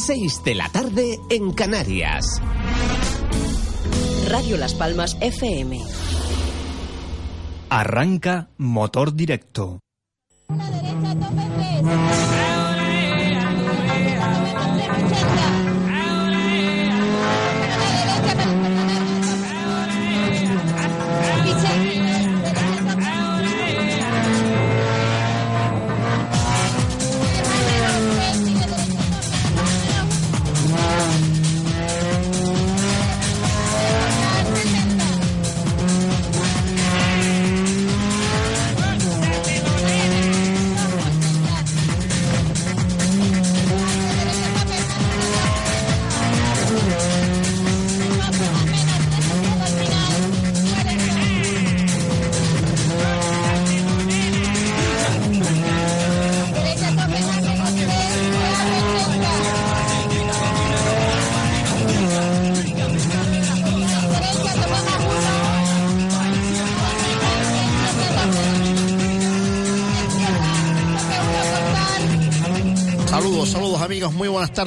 6 de la tarde en Canarias. Radio Las Palmas FM. Arranca motor directo.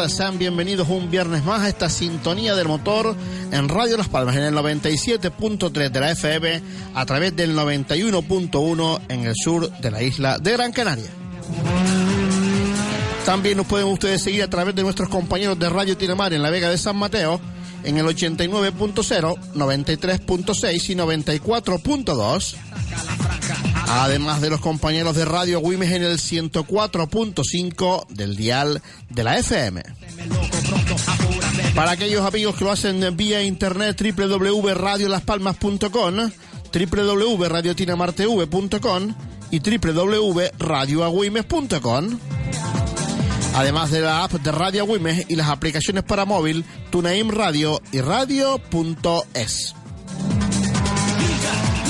Sean bienvenidos un viernes más a esta sintonía del motor en Radio Las Palmas en el 97.3 de la FM a través del 91.1 en el sur de la isla de Gran Canaria. También nos pueden ustedes seguir a través de nuestros compañeros de Radio Tiramar en la Vega de San Mateo en el 89.0, 93.6 y 94.2. Además de los compañeros de Radio Wimes en el 104.5 del dial de la FM. Para aquellos amigos que lo hacen vía internet www.radiolaspalmas.com, www.radiotinamartv.com y www.radioagüimes.com. Además de la app de Radio Wimes y las aplicaciones para móvil TuneIn Radio y Radio.es.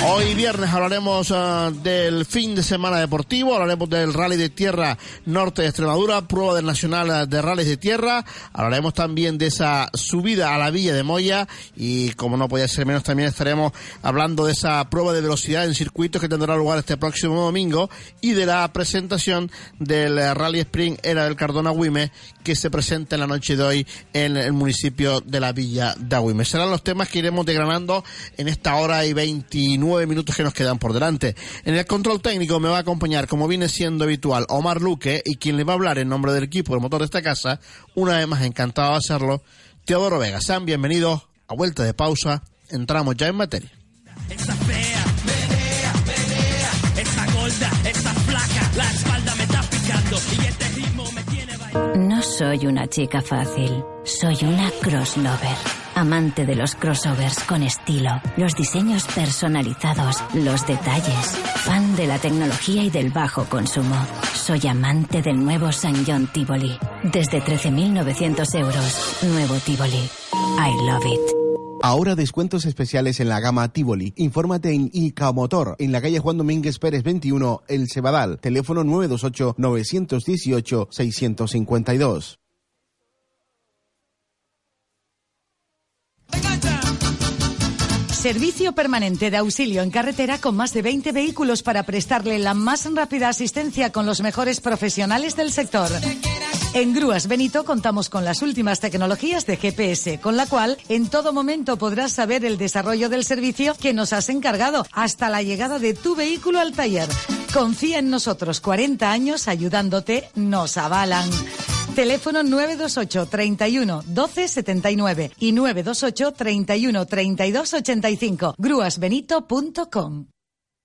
Hoy viernes hablaremos uh, del fin de semana deportivo, hablaremos del Rally de Tierra Norte de Extremadura, prueba del Nacional de Rallys de Tierra, hablaremos también de esa subida a la Villa de Moya y como no podía ser menos también estaremos hablando de esa prueba de velocidad en circuitos que tendrá lugar este próximo domingo y de la presentación del Rally Spring Era del Cardona Huime que se presenta en la noche de hoy en el municipio de la Villa de Huime. Serán los temas que iremos degranando en esta hora y 29 minutos que nos quedan por delante. En el control técnico me va a acompañar, como viene siendo habitual, Omar Luque y quien le va a hablar en nombre del equipo del motor de esta casa, una vez más encantado de hacerlo, Teodoro Vega. Sean bienvenidos a vuelta de pausa, entramos ya en materia. Esta fea, menea, menea, esta gorda, esta flaca, la espalda me está picando y este ritmo me tiene bailando. No soy una chica fácil, soy una crosslover. Amante de los crossovers con estilo, los diseños personalizados, los detalles. Fan de la tecnología y del bajo consumo. Soy amante del nuevo San John Tivoli. Desde 13.900 euros. Nuevo Tivoli. I love it. Ahora descuentos especiales en la gama Tivoli. Infórmate en ICA Motor, en la calle Juan Domínguez Pérez 21, El Cebadal. Teléfono 928-918-652. Servicio permanente de auxilio en carretera con más de 20 vehículos para prestarle la más rápida asistencia con los mejores profesionales del sector. En Grúas Benito contamos con las últimas tecnologías de GPS, con la cual en todo momento podrás saber el desarrollo del servicio que nos has encargado hasta la llegada de tu vehículo al taller. Confía en nosotros, 40 años ayudándote, nos avalan. Teléfono 928 31 12 79 y 928 31 32 85. Grúasbenito.com.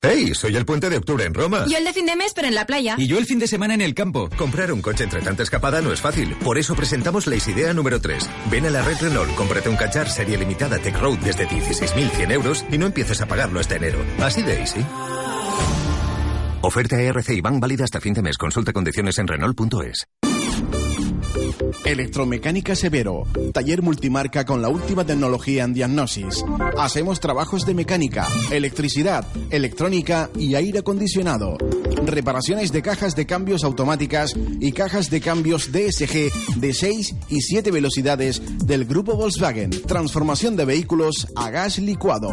¡Hey! Soy el puente de octubre en Roma. Yo el de fin de mes, pero en la playa. Y yo el fin de semana en el campo. Comprar un coche entre tanta escapada no es fácil. Por eso presentamos la idea número 3. Ven a la red Renault, cómprate un cachar serie limitada Tech Road desde 16.100 euros y no empieces a pagarlo este enero. Así de easy. Oferta ERC y van válida hasta fin de mes. Consulta condiciones en Renault.es. Electromecánica Severo, taller multimarca con la última tecnología en diagnosis. Hacemos trabajos de mecánica, electricidad, electrónica y aire acondicionado. Reparaciones de cajas de cambios automáticas y cajas de cambios DSG de 6 y 7 velocidades del grupo Volkswagen. Transformación de vehículos a gas licuado.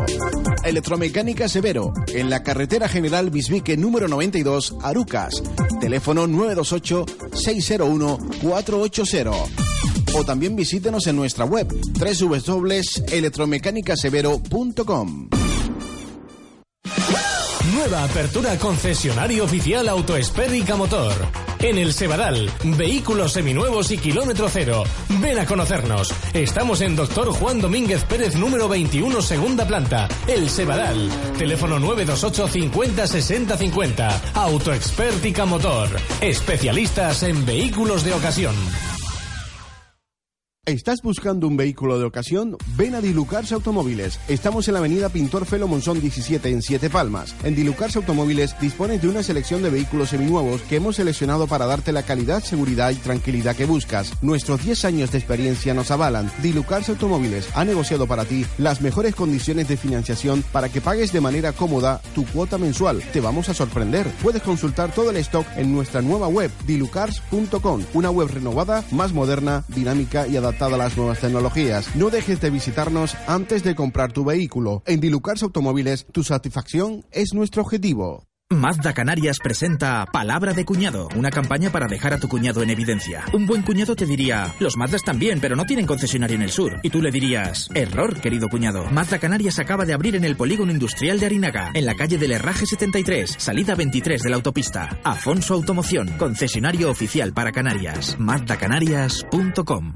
Electromecánica Severo, en la carretera general Bisbique número 92, Arucas. Teléfono 928 601 480. O también visítenos en nuestra web www.electromecanicasevero.com. Nueva apertura concesionario oficial Autoespérica Motor. En el Sebadal, vehículos seminuevos y kilómetro cero. Ven a conocernos. Estamos en Doctor Juan Domínguez Pérez número 21, segunda planta. El Sebadal. Teléfono 928 50 60 50. Autoexpértica Motor. Especialistas en vehículos de ocasión. ¿Estás buscando un vehículo de ocasión? Ven a Dilucars Automóviles. Estamos en la avenida Pintor Felo Monzón 17 en Siete Palmas. En Dilucars Automóviles dispones de una selección de vehículos seminuevos que hemos seleccionado para darte la calidad, seguridad y tranquilidad que buscas. Nuestros 10 años de experiencia nos avalan. Dilucars Automóviles ha negociado para ti las mejores condiciones de financiación para que pagues de manera cómoda tu cuota mensual. Te vamos a sorprender. Puedes consultar todo el stock en nuestra nueva web dilucars.com, una web renovada, más moderna, dinámica y adaptada a las nuevas tecnologías. No dejes de visitarnos antes de comprar tu vehículo. En Dilucars Automóviles, tu satisfacción es nuestro objetivo. Mazda Canarias presenta Palabra de Cuñado, una campaña para dejar a tu cuñado en evidencia. Un buen cuñado te diría, los Mazdas también, pero no tienen concesionario en el sur. Y tú le dirías, error, querido cuñado. Mazda Canarias acaba de abrir en el polígono industrial de Arinaga, en la calle del Herraje 73, salida 23 de la autopista. Afonso Automoción, concesionario oficial para Canarias. MazdaCanarias.com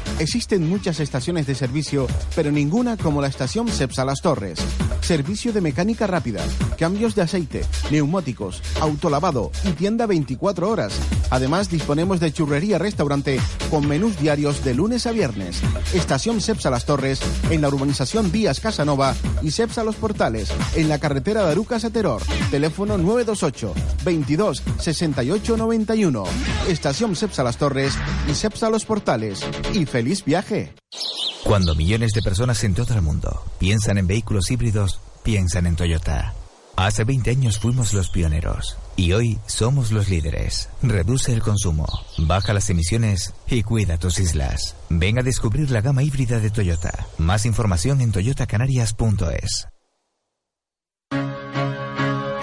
Existen muchas estaciones de servicio, pero ninguna como la estación Cepsa Las Torres. Servicio de mecánica rápida, cambios de aceite, neumáticos, autolavado y tienda 24 horas. Además, disponemos de churrería restaurante con menús diarios de lunes a viernes. Estación Cepsa Las Torres en la urbanización Vías Casanova y Cepsa Los Portales en la carretera de Arucas. Teléfono 928 22 68 91. Estación Cepsa Las Torres y Cepsa Los Portales. Y feliz viaje. Cuando millones de personas en todo el mundo piensan en vehículos híbridos, piensan en Toyota. Hace 20 años fuimos los pioneros y hoy somos los líderes. Reduce el consumo, baja las emisiones y cuida tus islas. Ven a descubrir la gama híbrida de Toyota. Más información en toyotacanarias.es.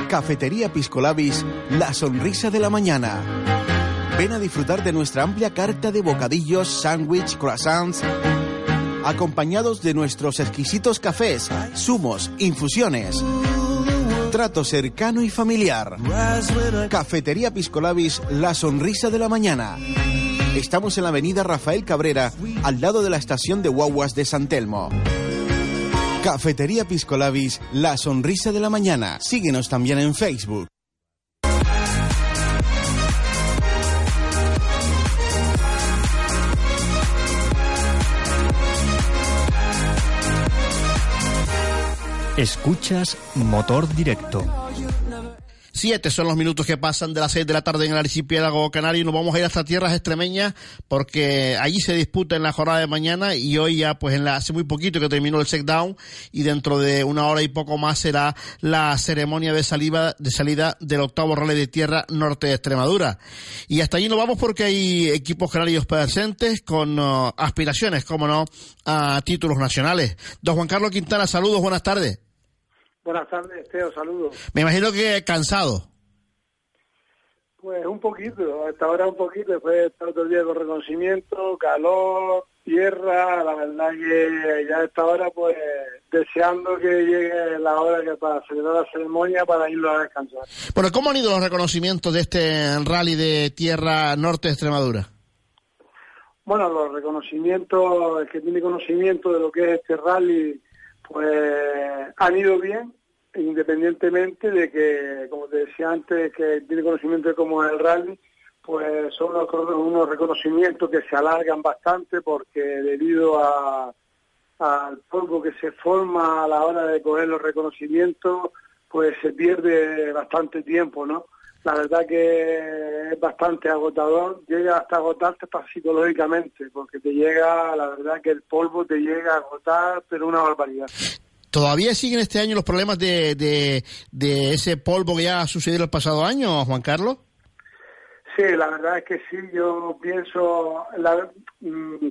Cafetería Piscolabis, la sonrisa de la mañana. Ven a disfrutar de nuestra amplia carta de bocadillos, sándwich, croissants, acompañados de nuestros exquisitos cafés, zumos, infusiones. Trato cercano y familiar. Cafetería Piscolabis, la sonrisa de la mañana. Estamos en la avenida Rafael Cabrera, al lado de la estación de guaguas de San Telmo. Cafetería Piscolabis, la sonrisa de la mañana. Síguenos también en Facebook. Escuchas Motor Directo. Siete son los minutos que pasan de las seis de la tarde en el archipiélago canario nos vamos a ir hasta tierras extremeñas porque allí se disputa en la jornada de mañana y hoy ya pues en la, hace muy poquito que terminó el check-down y dentro de una hora y poco más será la ceremonia de salida, de salida del octavo rally de tierra norte de Extremadura. Y hasta allí nos vamos porque hay equipos canarios presentes con uh, aspiraciones, como no, a títulos nacionales. Don Juan Carlos Quintana, saludos, buenas tardes. Buenas tardes, Teo, saludos. Me imagino que cansado. Pues un poquito, hasta ahora un poquito, después de estar todo el día con reconocimiento, calor, tierra, la verdad que ya a esta hora pues deseando que llegue la hora que para celebrar la ceremonia para irlo a descansar. Bueno, ¿cómo han ido los reconocimientos de este rally de tierra norte de Extremadura? Bueno, los reconocimientos, el que tiene conocimiento de lo que es este rally, pues han ido bien, independientemente de que, como te decía antes, que tiene conocimiento de cómo el rally, pues son unos, unos reconocimientos que se alargan bastante porque debido a, al polvo que se forma a la hora de coger los reconocimientos, pues se pierde bastante tiempo, ¿no? La verdad que es bastante agotador, llega hasta agotarte psicológicamente, porque te llega, la verdad que el polvo te llega a agotar, pero una barbaridad. ¿Todavía siguen este año los problemas de, de, ese polvo que ya ha sucedido el pasado año, Juan Carlos? Sí, la verdad es que sí, yo pienso, la,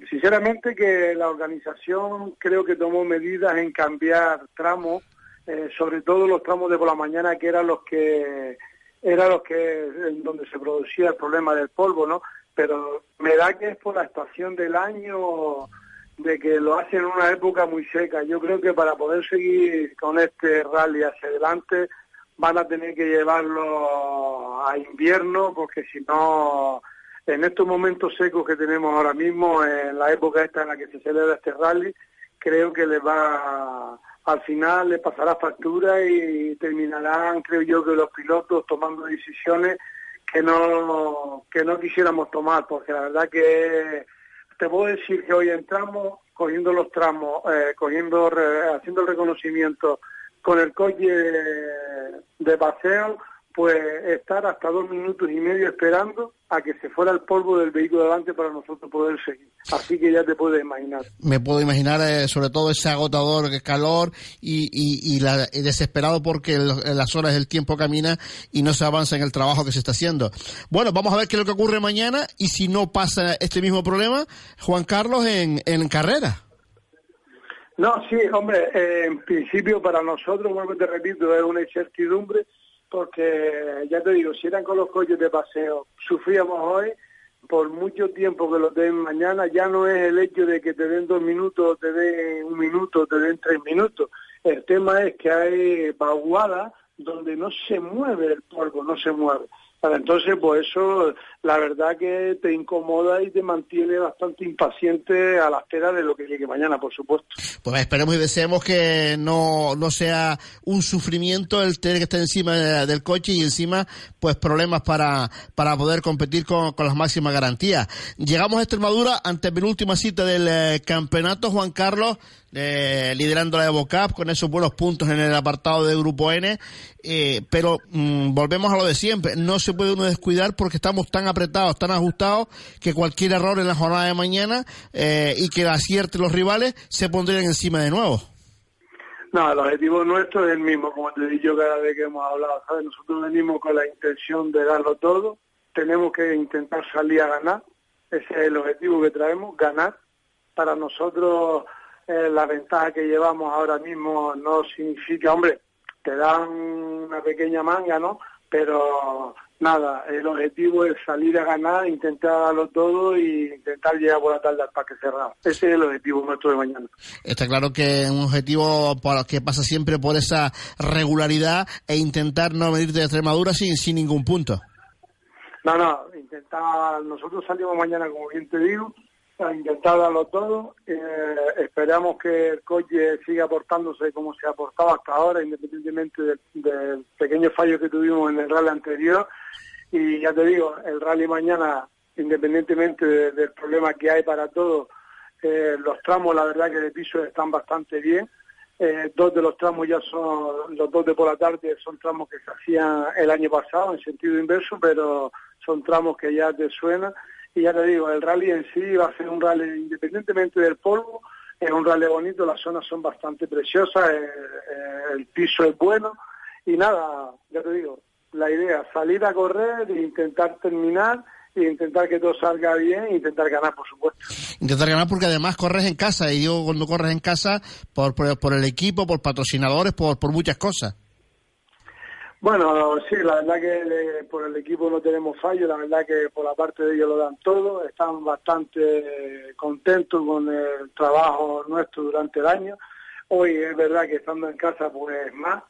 sinceramente que la organización creo que tomó medidas en cambiar tramos, eh, sobre todo los tramos de por la mañana que eran los que eran los que en donde se producía el problema del polvo, ¿no? pero me da que es por la estación del año de que lo hacen en una época muy seca. Yo creo que para poder seguir con este rally hacia adelante van a tener que llevarlo a invierno porque si no en estos momentos secos que tenemos ahora mismo, en la época esta en la que se celebra este rally, creo que le va al final le pasará factura y terminarán, creo yo, que los pilotos tomando decisiones que no que no quisiéramos tomar, porque la verdad que te puedo decir que hoy entramos cogiendo los tramos, eh, cogiendo haciendo el reconocimiento con el coche de paseo pues estar hasta dos minutos y medio esperando a que se fuera el polvo del vehículo delante para nosotros poder seguir. Así que ya te puedes imaginar. Me puedo imaginar eh, sobre todo ese agotador calor y, y, la, desesperado porque en las horas del tiempo camina y no se avanza en el trabajo que se está haciendo. Bueno, vamos a ver qué es lo que ocurre mañana y si no pasa este mismo problema, Juan Carlos en, en carrera. No, sí, hombre, eh, en principio para nosotros, vuelvo te repito, es una incertidumbre porque ya te digo, si eran con los coches de paseo, sufríamos hoy, por mucho tiempo que lo den mañana, ya no es el hecho de que te den dos minutos, te den un minuto, te den tres minutos. El tema es que hay vaguadas donde no se mueve el polvo, no se mueve. Entonces, pues eso, la verdad que te incomoda y te mantiene bastante impaciente a la espera de lo que llegue mañana, por supuesto. Pues esperemos y deseemos que no, no sea un sufrimiento el tener que estar encima del coche y encima, pues problemas para, para poder competir con, con las máximas garantías. Llegamos a Extremadura ante penúltima cita del eh, campeonato, Juan Carlos eh, liderando la Evo Cup con esos buenos puntos en el apartado de Grupo N, eh, pero mm, volvemos a lo de siempre, no se puede uno descuidar porque estamos tan apretados, tan ajustados, que cualquier error en la jornada de mañana eh, y que acierte los rivales se pondrían encima de nuevo. No, el objetivo nuestro es el mismo, como te dicho cada vez que hemos hablado, Nosotros venimos con la intención de darlo todo, tenemos que intentar salir a ganar, ese es el objetivo que traemos, ganar. Para nosotros eh, la ventaja que llevamos ahora mismo no significa, hombre, te dan una pequeña manga, ¿no? Pero nada, el objetivo es salir a ganar, intentar darlo todo e intentar llegar por la tarde al parque cerrado. Ese es el objetivo nuestro de mañana. Está claro que es un objetivo que pasa siempre por esa regularidad e intentar no venir de Extremadura sin, sin ningún punto. No, no, intentar, nosotros salimos mañana, como bien te digo, a intentar todo. Eh, esperamos que el coche siga aportándose como se ha aportado hasta ahora, independientemente del, pequeño fallo que tuvimos en el rally anterior. Y ya te digo, el rally mañana, independientemente del problema que hay para todos, eh, los tramos, la verdad que de piso están bastante bien. Eh, dos de los tramos ya son, los dos de por la tarde son tramos que se hacían el año pasado en sentido inverso, pero son tramos que ya te suenan y ya te digo, el rally en sí va a ser un rally independientemente del polvo, es un rally bonito, las zonas son bastante preciosas, eh, eh, el piso es bueno y nada, ya te digo, la idea, salir a correr e intentar terminar e intentar que todo salga bien e intentar ganar, por supuesto. Intentar ganar porque además corres en casa y digo cuando corres en casa por, por, el equipo, por patrocinadores, por, por muchas cosas. Bueno, sí, la verdad que por el equipo no tenemos fallo, la verdad que por la parte de ellos lo dan todo, están bastante contentos con el trabajo nuestro durante el año. Hoy es verdad que estando en casa pues más,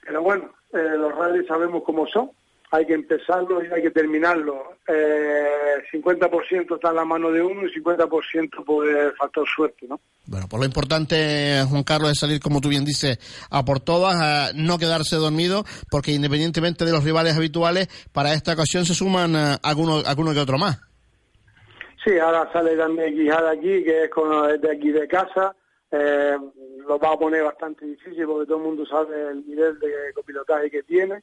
pero bueno, eh, los rallies sabemos cómo son, hay que empezarlo y hay que terminarlo. Eh, 50% está en la mano de uno y 50% por el factor suerte, ¿no? Bueno, pues lo importante, Juan Carlos, es salir, como tú bien dices, a por todas, no quedarse dormido, porque independientemente de los rivales habituales, para esta ocasión se suman uh, algunos alguno que otro más. Sí, ahora sale también Quijada aquí, que es con, de aquí de casa. Eh, lo va a poner bastante difícil porque todo el mundo sabe el nivel de copilotaje que tiene.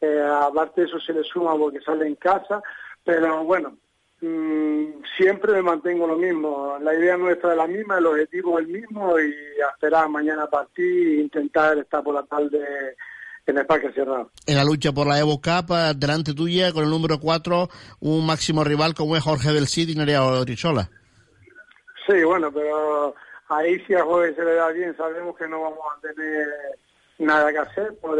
Eh, aparte de eso se le suma porque sale en casa, pero bueno, mm, siempre me mantengo lo mismo. La idea nuestra es la misma, el objetivo es el mismo y esperar mañana a partir e intentar estar por la tarde en el parque cerrado. En la lucha por la Evo Cup, delante tuya, con el número 4, un máximo rival como es Jorge del Cid y Nerea Orizola. Sí, bueno, pero ahí si a Jorge se le da bien, sabemos que no vamos a tener nada que hacer por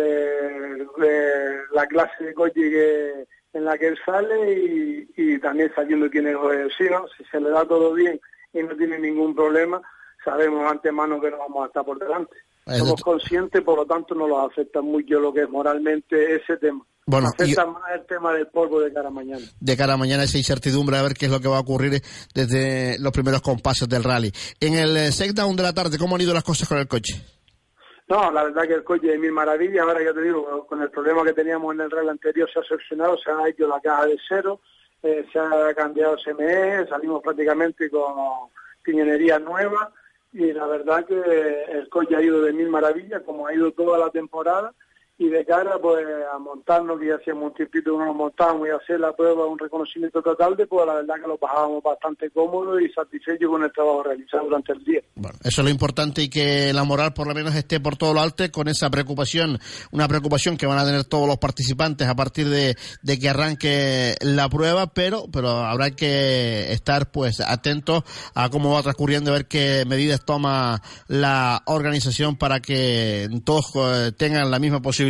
la clase de coche que, en la que él sale y, y también sabiendo quién es ¿no? Si se le da todo bien y no tiene ningún problema, sabemos antemano que no vamos a estar por delante. Somos conscientes, por lo tanto no nos afecta mucho lo que es moralmente ese tema. Bueno, afecta más el tema del polvo de cara a mañana. De cara a mañana esa incertidumbre a ver qué es lo que va a ocurrir desde los primeros compases del rally. En el eh, down de la tarde, ¿cómo han ido las cosas con el coche? No, la verdad que el coche es mil maravillas. Ahora ya te digo, con el problema que teníamos en el rally anterior se ha solucionado, se ha hecho la caja de cero, eh, se ha cambiado CME, salimos prácticamente con piñonería nueva y la verdad que el coche ha ido de mil maravillas, como ha ido toda la temporada, y de cara pues a montarnos, que ya hacíamos un tiempito que nos montamos y hacer la prueba, un reconocimiento total de pues la verdad que lo bajábamos bastante cómodo y satisfecho con el trabajo realizado durante el día. Bueno, eso es lo importante y que la moral por lo menos esté por todo lo alto con esa preocupación, una preocupación que van a tener todos los participantes a partir de, de que arranque la prueba, pero, pero habrá que estar pues atentos a cómo va transcurriendo, a ver qué medidas toma la organización para que todos eh, tengan la misma posibilidad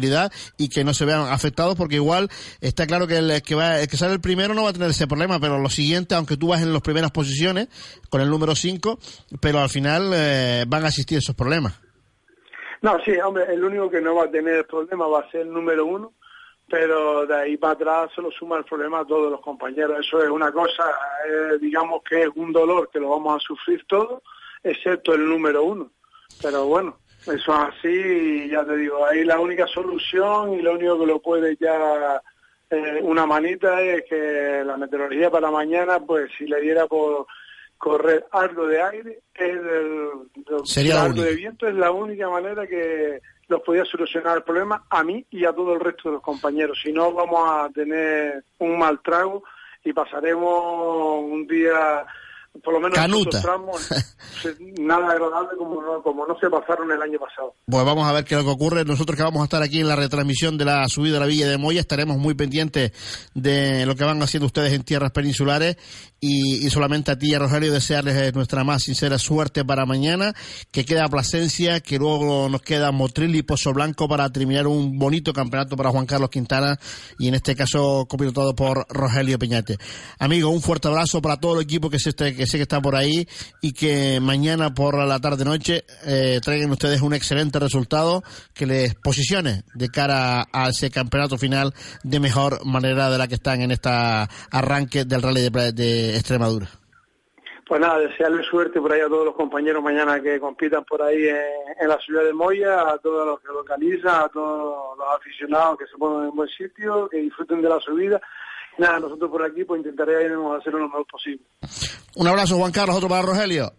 y que no se vean afectados porque igual está claro que el que, va, el que sale el primero no va a tener ese problema, pero lo siguiente, aunque tú vas en las primeras posiciones con el número 5, pero al final eh, van a existir esos problemas. No, sí, hombre, el único que no va a tener problema va a ser el número uno, pero de ahí para atrás se lo suma el problema a todos los compañeros. Eso es una cosa, eh, digamos que es un dolor que lo vamos a sufrir todos, excepto el número uno. Pero bueno, eso es así, ya te digo, ahí la única solución y lo único que lo puede ya eh, una manita es que la meteorología para mañana, pues si le diera por correr algo de aire, es el, algo de viento, es la única manera que los podía solucionar el problema a mí y a todo el resto de los compañeros. Si no, vamos a tener un mal trago y pasaremos un día por lo menos Canuta. tramos nada agradable como no, como no se pasaron el año pasado. Pues vamos a ver qué es lo que ocurre. Nosotros que vamos a estar aquí en la retransmisión de la subida a la Villa de Moya estaremos muy pendientes de lo que van haciendo ustedes en tierras peninsulares y, solamente a ti y a Rogelio desearles eh, nuestra más sincera suerte para mañana, que queda Plasencia, que luego nos queda Motril y Pozo Blanco para terminar un bonito campeonato para Juan Carlos Quintana y en este caso copilotado por Rogelio Peñate. Amigo, un fuerte abrazo para todo el equipo que, se que sé que está por ahí y que mañana por la tarde noche eh, traigan ustedes un excelente resultado que les posicione de cara a ese campeonato final de mejor manera de la que están en esta arranque del rally de, Extremadura. Pues nada, desearle suerte por ahí a todos los compañeros mañana que compitan por ahí en, la ciudad de Moya, a todos los que localizan, a todos los aficionados que se ponen en buen sitio, que disfruten de la subida. Nada, nosotros por aquí pues intentaremos hacerlo lo mejor posible. Un abrazo Juan Carlos, otro para Rogelio.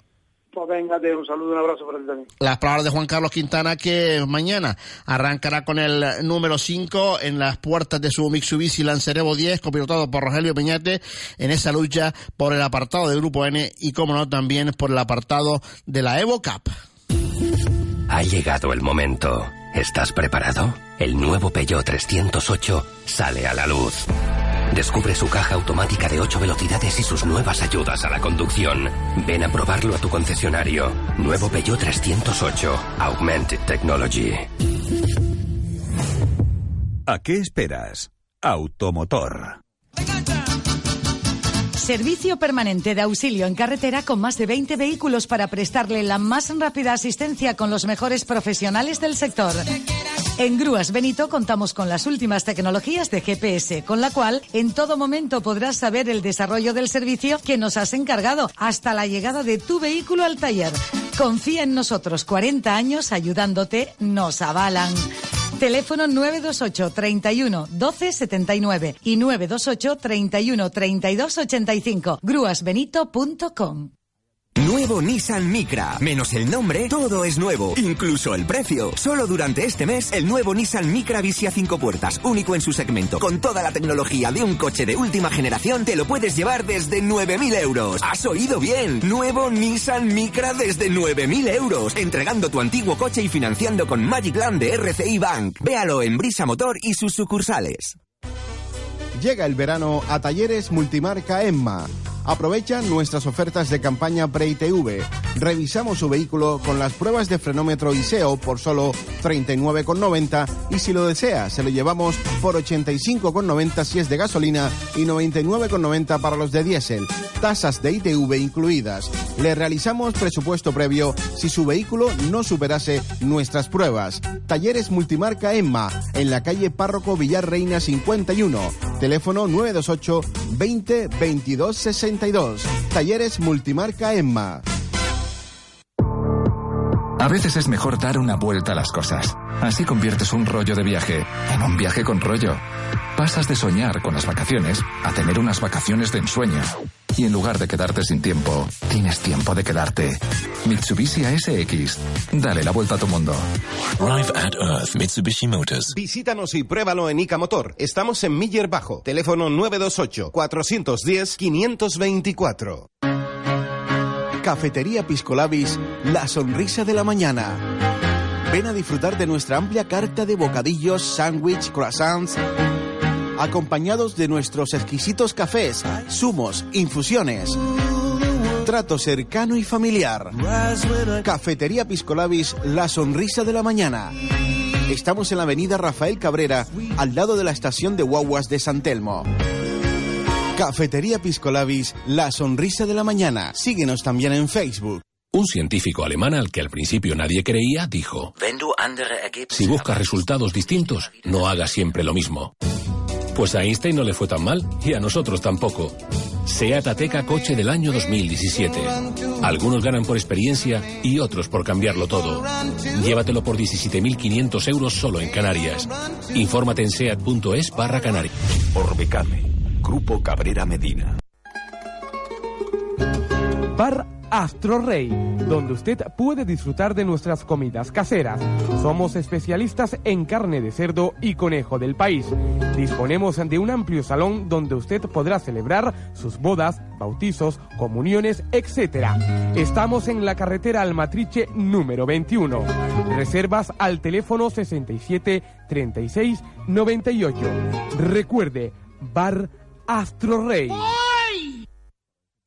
Pues venga, un saludo, un abrazo para ti también. Las palabras de Juan Carlos Quintana que mañana arrancará con el número 5 en las puertas de su Mitsubishi Lancerevo 10, copilotado por Rogelio Peñate, en esa lucha por el apartado del Grupo N y, como no, también por el apartado de la Evo Cup. Ha llegado el momento. ¿Estás preparado? El nuevo Peugeot 308 sale a la luz. Descubre su caja automática de 8 velocidades y sus nuevas ayudas a la conducción. Ven a probarlo a tu concesionario. Nuevo Peugeot 308. Augmented Technology. ¿A qué esperas? Automotor. Servicio permanente de auxilio en carretera con más de 20 vehículos para prestarle la más rápida asistencia con los mejores profesionales del sector. En Grúas Benito contamos con las últimas tecnologías de GPS, con la cual en todo momento podrás saber el desarrollo del servicio que nos has encargado hasta la llegada de tu vehículo al taller. Confía en nosotros, 40 años ayudándote, nos avalan. Teléfono 928 31 12 79 y 928 31 32 85. Grúasbenito.com. Nuevo Nissan Micra. Menos el nombre, todo es nuevo, incluso el precio. Solo durante este mes, el nuevo Nissan Micra Visia 5 puertas, único en su segmento, con toda la tecnología de un coche de última generación, te lo puedes llevar desde 9.000 euros. ¿Has oído bien? Nuevo Nissan Micra desde 9.000 euros, entregando tu antiguo coche y financiando con Magic Land de RCI Bank. Véalo en Brisa Motor y sus sucursales. Llega el verano a Talleres Multimarca Emma Aprovecha nuestras ofertas de campaña Pre-ITV. Revisamos su vehículo con las pruebas de frenómetro y SEO por solo 39,90 y si lo desea, se lo llevamos por 85,90 si es de gasolina y 99,90 para los de diésel. Tasas de ITV incluidas. Le realizamos presupuesto previo si su vehículo no superase nuestras pruebas. Talleres Multimarca Emma, en la calle Párroco Villar Reina 51. Teléfono 928 20 22 62. Talleres Multimarca Emma. A veces es mejor dar una vuelta a las cosas. Así conviertes un rollo de viaje en un viaje con rollo. Pasas de soñar con las vacaciones a tener unas vacaciones de ensueño. Y en lugar de quedarte sin tiempo, tienes tiempo de quedarte. Mitsubishi ASX. Dale la vuelta a tu mundo. Drive at Earth Mitsubishi Motors. Visítanos y pruébalo en Ica Motor. Estamos en Miller Bajo. Teléfono 928-410-524. Cafetería Piscolabis, la sonrisa de la mañana. Ven a disfrutar de nuestra amplia carta de bocadillos, sándwich, croissants, acompañados de nuestros exquisitos cafés, zumos, infusiones. Trato cercano y familiar. Cafetería Piscolabis, la sonrisa de la mañana. Estamos en la avenida Rafael Cabrera, al lado de la estación de guaguas de San Telmo. Cafetería Piscolabis, la sonrisa de la mañana. Síguenos también en Facebook. Un científico alemán al que al principio nadie creía dijo, si buscas resultados distintos, no hagas siempre lo mismo. Pues a Einstein no le fue tan mal y a nosotros tampoco. Seat Ateca coche del año 2017. Algunos ganan por experiencia y otros por cambiarlo todo. Llévatelo por 17.500 euros solo en Canarias. Infórmate en seat.es barra Canarias. Orbecame. Grupo Cabrera Medina. Bar Astro Rey, donde usted puede disfrutar de nuestras comidas caseras. Somos especialistas en carne de cerdo y conejo del país. Disponemos de un amplio salón donde usted podrá celebrar sus bodas, bautizos, comuniones, etc. Estamos en la carretera Almatriche número 21. Reservas al teléfono 67 36 98. Recuerde, Bar Astro Rey.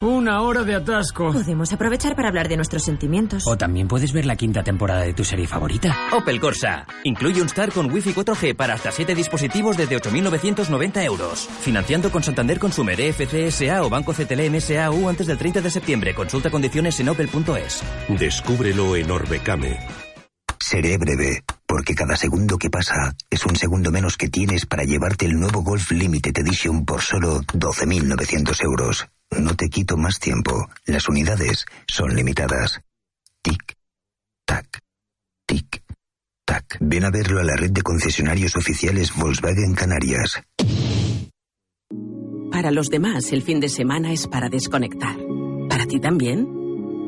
Una hora de atasco. Podemos aprovechar para hablar de nuestros sentimientos. O también puedes ver la quinta temporada de tu serie favorita. Opel Corsa. Incluye un Star con Wi-Fi 4G para hasta 7 dispositivos desde 8.990 euros. Financiando con Santander Consumer, EFCSA o Banco CTLM SAU antes del 30 de septiembre. Consulta condiciones en opel.es. Descúbrelo en Orbecame. Seré breve, porque cada segundo que pasa es un segundo menos que tienes para llevarte el nuevo Golf Limited Edition por solo 12.900 euros. No te quito más tiempo. Las unidades son limitadas. Tic, tac, tic, tac. Ven a verlo a la red de concesionarios oficiales Volkswagen Canarias. Para los demás, el fin de semana es para desconectar. ¿Para ti también?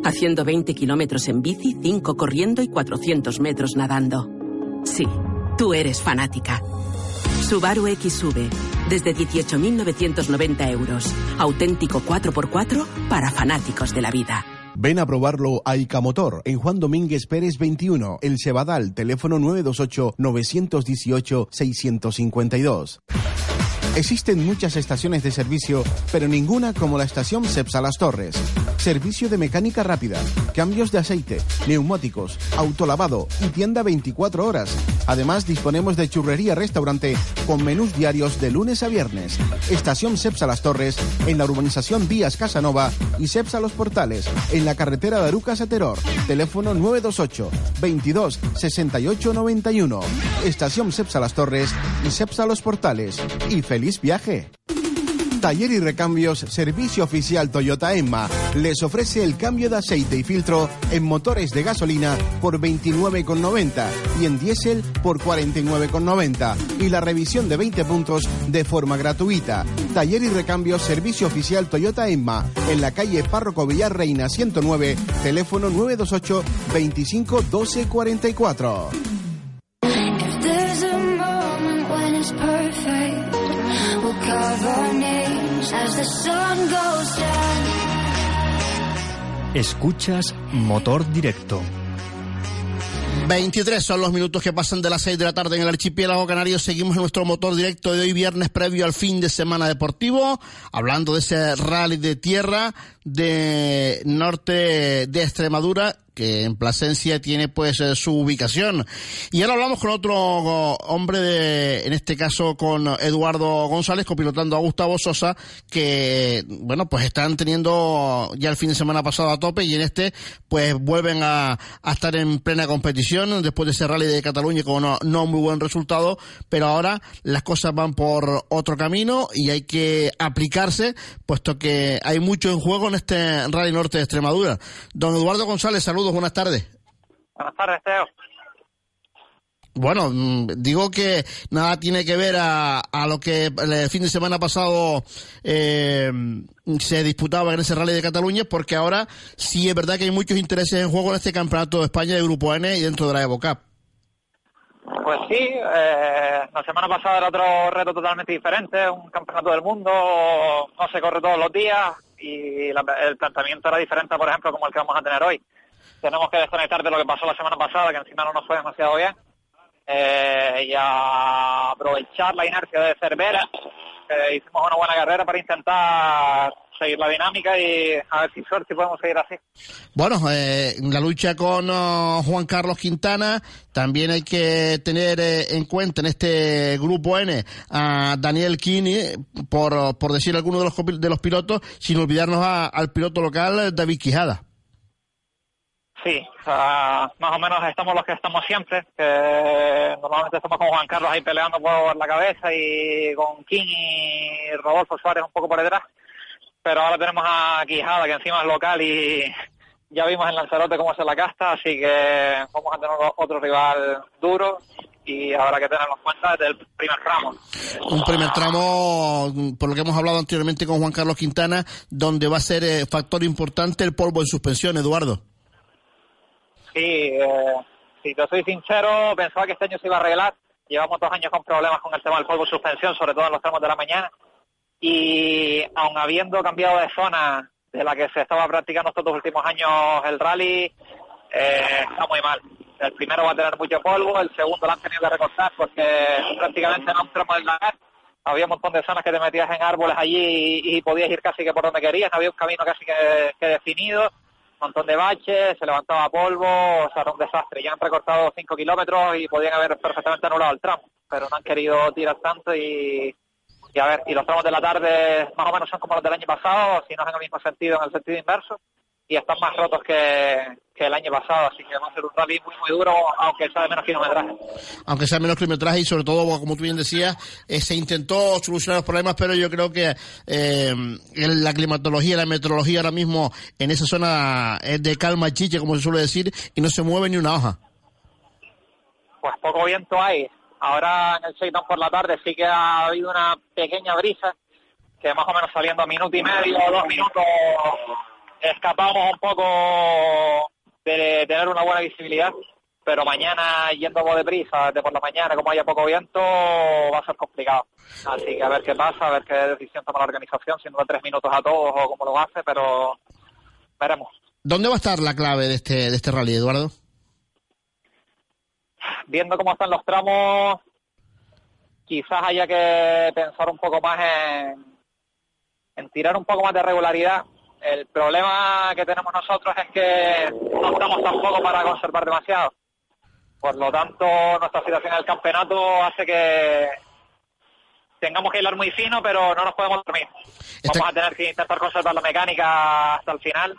Haciendo 20 kilómetros en bici, 5 corriendo y 400 metros nadando. Sí, tú eres fanática. Subaru XV, desde 18.990 euros. Auténtico 4x4 para fanáticos de la vida. Ven a probarlo a Icamotor en Juan Domínguez Pérez 21, El Cebadal, teléfono 928-918-652. Existen muchas estaciones de servicio, pero ninguna como la estación Cepsa Las Torres. Servicio de mecánica rápida, cambios de aceite, neumáticos, autolavado y tienda 24 horas. Además, disponemos de churrería restaurante con menús diarios de lunes a viernes. Estación Cepsa Las Torres en la urbanización Díaz Casanova y Cepsa Los Portales en la carretera de Arucas. Teléfono 928 22 68 91. Estación Cepsa Las Torres y Cepsa Los Portales. Y feliz viaje. Taller y Recambios Servicio Oficial Toyota Emma les ofrece el cambio de aceite y filtro en motores de gasolina por 29,90 y en diésel por 49,90 y la revisión de 20 puntos de forma gratuita. Taller y Recambios Servicio Oficial Toyota Emma en la calle Párroco Villar Reina 109, teléfono 928 25 12 44. Escuchas Motor Directo. 23 son los minutos que pasan de las 6 de la tarde en el archipiélago canario. Seguimos nuestro motor directo de hoy viernes previo al fin de semana deportivo, hablando de ese rally de tierra de norte de Extremadura que en Plasencia tiene pues eh, su ubicación. Y ahora hablamos con otro hombre de, en este caso con Eduardo González, copilotando a Gustavo Sosa, que bueno, pues están teniendo ya el fin de semana pasado a tope y en este pues vuelven a, estar en plena competición después de ese rally de Cataluña con no, no muy buen resultado, pero ahora las cosas van por otro camino y hay que aplicarse, puesto que hay mucho en juego en este rally norte de Extremadura. Don Eduardo González, saludos buenas tardes. Buenas tardes, Teo. Bueno, mm, digo que nada tiene que ver a, a lo que el fin de semana pasado eh, se disputaba en ese Rally de Cataluña, porque ahora sí es verdad que hay muchos intereses en juego en este Campeonato de España de Grupo N y dentro de la Evo Cup. Pues sí, eh, la semana pasada era otro reto totalmente diferente, un campeonato del mundo, no se corre todos los días y la, el planteamiento era diferente, por ejemplo, como el que vamos a tener hoy tenemos que desconectar de lo que pasó la semana pasada, que encima no nos fue demasiado bien, eh, y a aprovechar la inercia de Cervera. Eh, hicimos una buena carrera para intentar seguir la dinámica y a ver si suerte podemos seguir así. Bueno, eh, la lucha con uh, Juan Carlos Quintana, también hay que tener eh, en cuenta en este grupo N a Daniel Kini, por, por decir alguno de los, de los pilotos, sin olvidarnos al piloto local David Quijada. Sí, más o menos estamos los que estamos siempre, que normalmente estamos con Juan Carlos ahí peleando por la cabeza y con King y Rodolfo Suárez un poco por detrás, pero ahora tenemos a Quijada que encima es local y ya vimos en Lanzarote cómo es la casta, así que vamos a tener otro rival duro y habrá que tenerlo en cuenta desde el primer tramo. Un primer tramo, por lo que hemos hablado anteriormente con Juan Carlos Quintana, donde va a ser eh, factor importante el polvo en suspensión, Eduardo. Sí, eh, si te soy sincero, pensaba que este año se iba a arreglar. Llevamos dos años con problemas con el tema del polvo suspensión, sobre todo en los tramos de la mañana. Y aun habiendo cambiado de zona de la que se estaba practicando estos dos últimos años el rally, eh, está muy mal. El primero va a tener mucho polvo, el segundo lo han tenido que recortar porque prácticamente no un tramo del lagar. Había un montón de zonas que te metías en árboles allí y, podías ir casi que por donde querías, había un camino casi que definido montón de baches, se levantaba polvo, o sea, era un desastre. Ya han recortado 5 kilómetros y podían haber perfectamente anulado el tramo, pero no han querido tirar tanto y, y a ver, y los tramos de la tarde más o menos son como los del año pasado, si no es en el mismo sentido, en el sentido inverso, y están más rotos que, que el año pasado, así que va a ser un rally muy muy duro, aunque sea de menos kilometraje. Aunque sea menos kilometraje y sobre todo, como tú bien decías, eh, se intentó solucionar los problemas, pero yo creo que eh, la climatología, la meteorología ahora mismo en esa zona es de calma chiche, como se suele decir, y no se mueve ni una hoja. Pues poco viento hay. Ahora en el Seitan por la tarde sí que ha habido una pequeña brisa, que más o menos saliendo a minuto y medio dos minutos escapamos un poco de tener una buena visibilidad, pero mañana yendo de deprisa, de por la mañana, como haya poco viento, va a ser complicado. Así que a ver qué pasa, a ver qué decisión toma la organización, si no da tres minutos a todos o cómo lo hace, pero veremos. ¿Dónde va a estar la clave de este, de este rally, Eduardo? Viendo cómo están los tramos, quizás haya que pensar un poco más en, en tirar un poco más de regularidad el problema que tenemos nosotros es que no estamos tampoco para conservar demasiado. Por lo tanto, nuestra situación en el campeonato hace que tengamos que hilar muy fino, pero no nos podemos dormir. Vamos a tener que intentar conservar la mecánica hasta el final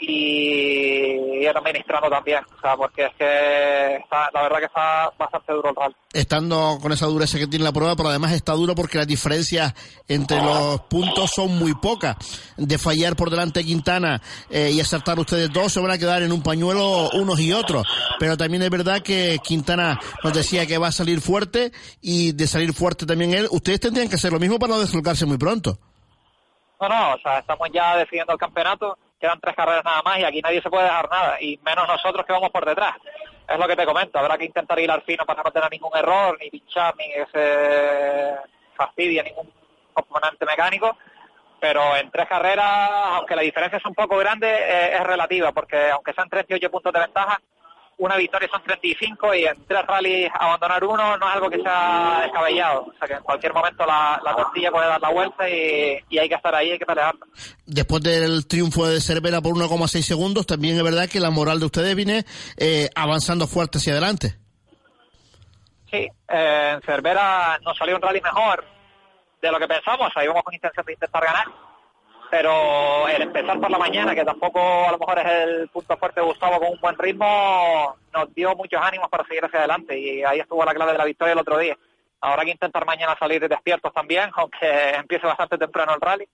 y ir administrando también, o sea, porque es que está, la verdad que está bastante duro el rally. Estando con esa dureza que tiene la prueba, pero además está duro porque las diferencias entre los puntos son muy pocas. De fallar por delante de Quintana eh, y acertar ustedes dos, se van a quedar en un pañuelo unos y otros. Pero también es verdad que Quintana nos decía que va a salir fuerte y de salir fuerte también él, ustedes tendrían que hacer lo mismo para no deslocarse muy pronto. No, no, o sea, estamos ya decidiendo el campeonato quedan tres carreras nada más y aquí nadie se puede dejar nada, y menos nosotros que vamos por detrás. Es lo que te comento, habrá que intentar hilar fino para no tener ningún error, ni pinchar, ni que se fastidie ningún componente mecánico, pero en tres carreras, aunque la diferencia es un poco grande, eh, es relativa, porque aunque sean 38 puntos de ventaja, una victoria son 35 y en tres rallies abandonar uno no es algo que sea descabellado. O sea que en cualquier momento la, la tortilla puede dar la vuelta y, y hay que estar ahí, hay que pelear. Después del triunfo de Cervera por 1,6 segundos, también es verdad que la moral de ustedes viene eh, avanzando fuerte hacia adelante. Sí, eh, en Cervera nos salió un rally mejor de lo que pensamos. Ahí vamos con intención de intentar ganar. Pero el empezar por la mañana, que tampoco a lo mejor es el punto fuerte de Gustavo con un buen ritmo, nos dio muchos ánimos para seguir hacia adelante. Y ahí estuvo la clave de la victoria el otro día. Ahora hay que intentar mañana salir despiertos también, aunque empiece bastante temprano el rally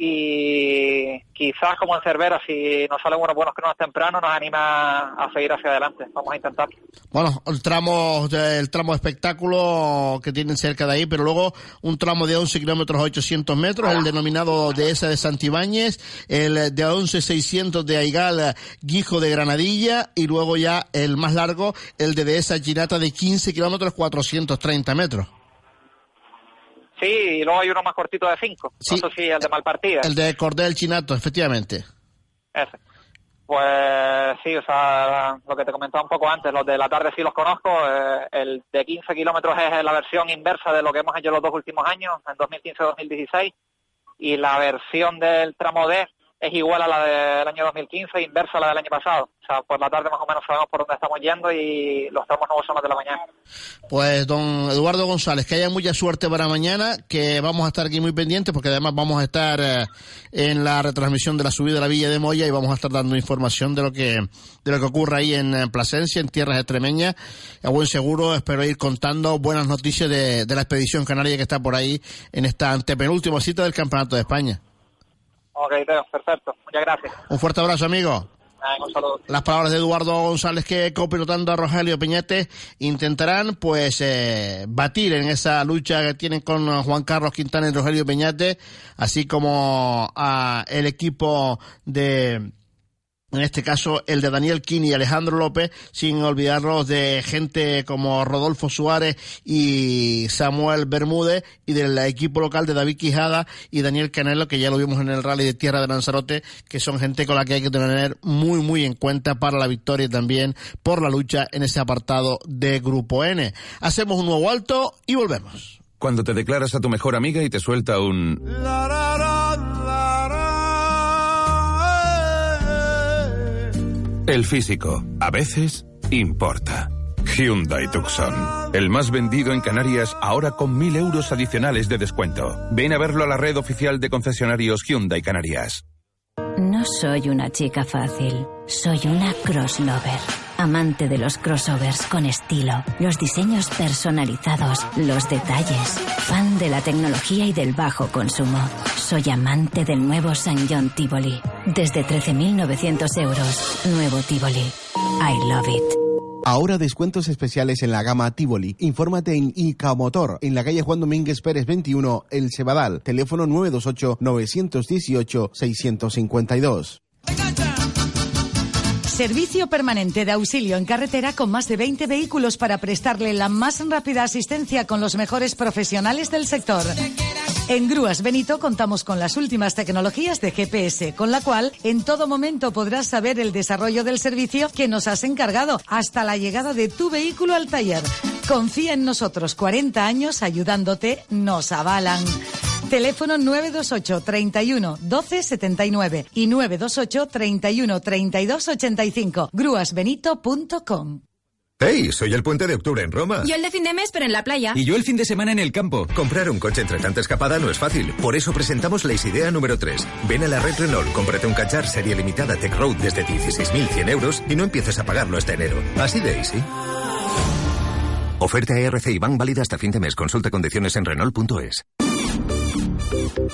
y quizás como en Cervera, si nos salen unos buenos cronos temprano, nos anima a seguir hacia adelante. Vamos a intentar. Bueno, el tramo, el tramo espectáculo que tienen cerca de ahí, pero luego un tramo de 11 kilómetros 800 metros, el denominado de esa de Santibáñez, el de 11 600 de Aigal Guijo de Granadilla y luego ya el más largo, el de esa Ginata de 15 kilómetros 430 metros. Sí, y luego hay uno más cortito de 5. Sí. No sé si el de Malpartida. El de Cordel Chinato, efectivamente. Ese. Pues sí, o sea, lo que te comentaba un poco antes, los de la tarde sí los conozco. Eh, el de 15 kilómetros es la versión inversa de lo que hemos hecho los dos últimos años, en 2015-2016. Y la versión del tramo D es igual a la del año 2015, inversa a la del año pasado. O sea, por la tarde más o menos sabemos por dónde estamos yendo y los tramos nuevos son de la mañana. Pues don Eduardo González, que haya mucha suerte para mañana, que vamos a estar aquí muy pendientes porque además vamos a estar eh, en la retransmisión de la subida de la Villa de Moya y vamos a estar dando información de lo que de lo que ocurre ahí en Plasencia, en tierras extremeñas. A buen seguro espero ir contando buenas noticias de, de la expedición canaria que está por ahí en esta antepenúltima cita del Campeonato de España. Ok, Teo, perfecto. Muchas gracias. Un fuerte abrazo, amigo. un saludo. Las palabras de Eduardo González que copilotando a Rogelio Peñete intentarán pues eh, batir en esa lucha que tienen con Juan Carlos Quintana y Rogelio Peñate, así como a el equipo de en este caso el de Daniel Kini y Alejandro López, sin olvidarnos de gente como Rodolfo Suárez y Samuel Bermúdez y del equipo local de David Quijada y Daniel Canelo, que ya lo vimos en el rally de tierra de Lanzarote, que son gente con la que hay que tener muy muy en cuenta para la victoria y también por la lucha en ese apartado de Grupo N. Hacemos un nuevo alto y volvemos. Cuando te declaras a tu mejor amiga y te suelta un... El físico, a veces, importa. Hyundai Tucson, el más vendido en Canarias ahora con mil euros adicionales de descuento. Ven a verlo a la red oficial de concesionarios Hyundai Canarias. No soy una chica fácil, soy una crosslover. Amante de los crossovers con estilo, los diseños personalizados, los detalles. Fan de la tecnología y del bajo consumo. Soy amante del nuevo San John Tivoli. Desde 13.900 euros. Nuevo Tivoli. I love it. Ahora descuentos especiales en la gama Tivoli. Infórmate en Ica Motor, en la calle Juan Domínguez Pérez 21, El Cebadal. Teléfono 928-918-652. Servicio permanente de auxilio en carretera con más de 20 vehículos para prestarle la más rápida asistencia con los mejores profesionales del sector. En Grúas Benito contamos con las últimas tecnologías de GPS, con la cual en todo momento podrás saber el desarrollo del servicio que nos has encargado hasta la llegada de tu vehículo al taller. Confía en nosotros, 40 años ayudándote, nos avalan. Teléfono 928 31 12 79 y 928 31 32 85. Grúasbenito.com. Hey, soy el puente de octubre en Roma. Yo el de fin de mes, pero en la playa. Y yo el fin de semana en el campo. Comprar un coche entre tanta escapada no es fácil. Por eso presentamos la idea número 3. Ven a la red Renault, cómprate un Cachar serie limitada Tech Road desde 16.100 euros y no empieces a pagarlo hasta enero. Así de easy. Oferta ERC y van válida hasta fin de mes. Consulta condiciones en Renault.es.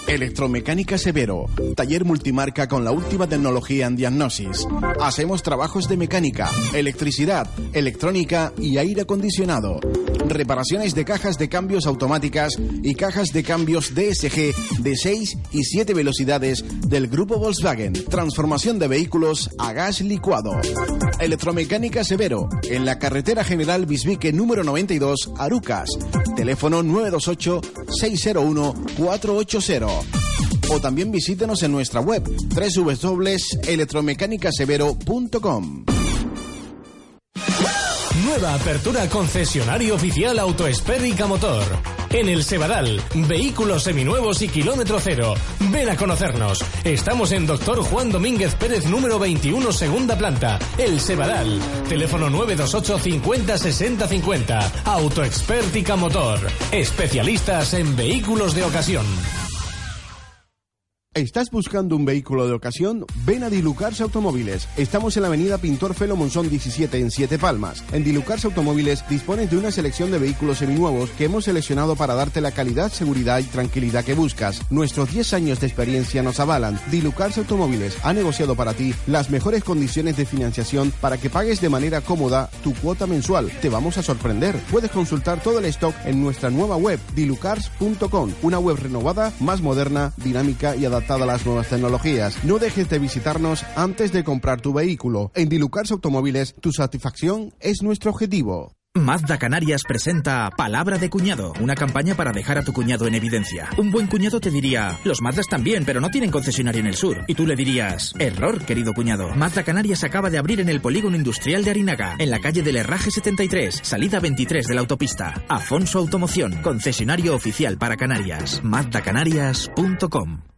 Electromecánica Severo, taller multimarca con la última tecnología en diagnosis. Hacemos trabajos de mecánica, electricidad, electrónica y aire acondicionado. Reparaciones de cajas de cambios automáticas y cajas de cambios DSG de 6 y 7 velocidades del grupo Volkswagen. Transformación de vehículos a gas licuado. Electromecánica Severo, en la carretera general Bisbique número 92, Arucas. Teléfono 928 601 480 o también visítenos en nuestra web www.electromecanicasevero.com. Nueva apertura concesionario oficial Autoespérica Motor. En el Sebadal, vehículos seminuevos y kilómetro cero. Ven a conocernos. Estamos en Doctor Juan Domínguez Pérez número 21, segunda planta. El Sebadal. Teléfono 928 50 60 50. Autoexpértica Motor. Especialistas en vehículos de ocasión. ¿Estás buscando un vehículo de ocasión? Ven a Dilucars Automóviles. Estamos en la avenida Pintor Felo Monzón 17 en Siete Palmas. En Dilucars Automóviles dispones de una selección de vehículos seminuevos que hemos seleccionado para darte la calidad, seguridad y tranquilidad que buscas. Nuestros 10 años de experiencia nos avalan. Dilucars Automóviles ha negociado para ti las mejores condiciones de financiación para que pagues de manera cómoda tu cuota mensual. Te vamos a sorprender. Puedes consultar todo el stock en nuestra nueva web dilucars.com, una web renovada, más moderna, dinámica y adaptada a las nuevas tecnologías. No dejes de visitarnos antes de comprar tu vehículo. En Dilucars Automóviles, tu satisfacción es nuestro objetivo. Mazda Canarias presenta Palabra de Cuñado, una campaña para dejar a tu cuñado en evidencia. Un buen cuñado te diría, los Mazdas también, pero no tienen concesionario en el sur. Y tú le dirías, error, querido cuñado. Mazda Canarias acaba de abrir en el polígono industrial de Arinaga, en la calle del Herraje 73, salida 23 de la autopista. Afonso Automoción, concesionario oficial para Canarias. MazdaCanarias.com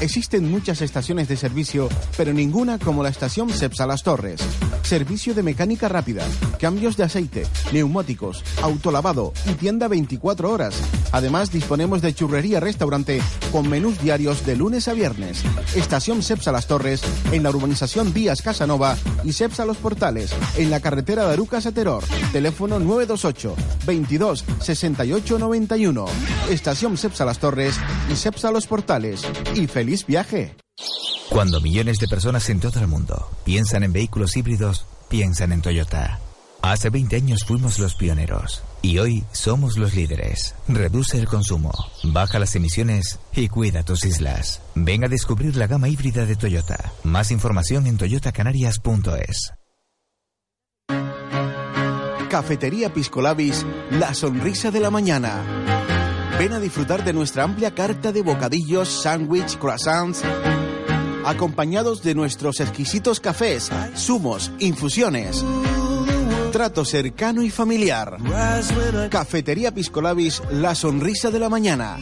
Existen muchas estaciones de servicio, pero ninguna como la estación Cepsa Las Torres. Servicio de mecánica rápida, cambios de aceite, neumáticos, autolavado y tienda 24 horas. Además, disponemos de churrería restaurante con menús diarios de lunes a viernes. Estación Cepsa Las Torres en la urbanización Díaz Casanova y Cepsa Los Portales en la carretera de Arucas. Teléfono 928 22 68 91. Estación Cepsa Las Torres y Cepsa Los Portales. Y feliz viaje. Cuando millones de personas en todo el mundo piensan en vehículos híbridos, piensan en Toyota. Hace 20 años fuimos los pioneros y hoy somos los líderes. Reduce el consumo, baja las emisiones y cuida tus islas. Ven a descubrir la gama híbrida de Toyota. Más información en toyotacanarias.es. Cafetería Piscolabis, la sonrisa de la mañana. Ven a disfrutar de nuestra amplia carta de bocadillos, sándwich, croissants, acompañados de nuestros exquisitos cafés, zumos, infusiones. Trato cercano y familiar. Cafetería Piscolabis, la sonrisa de la mañana.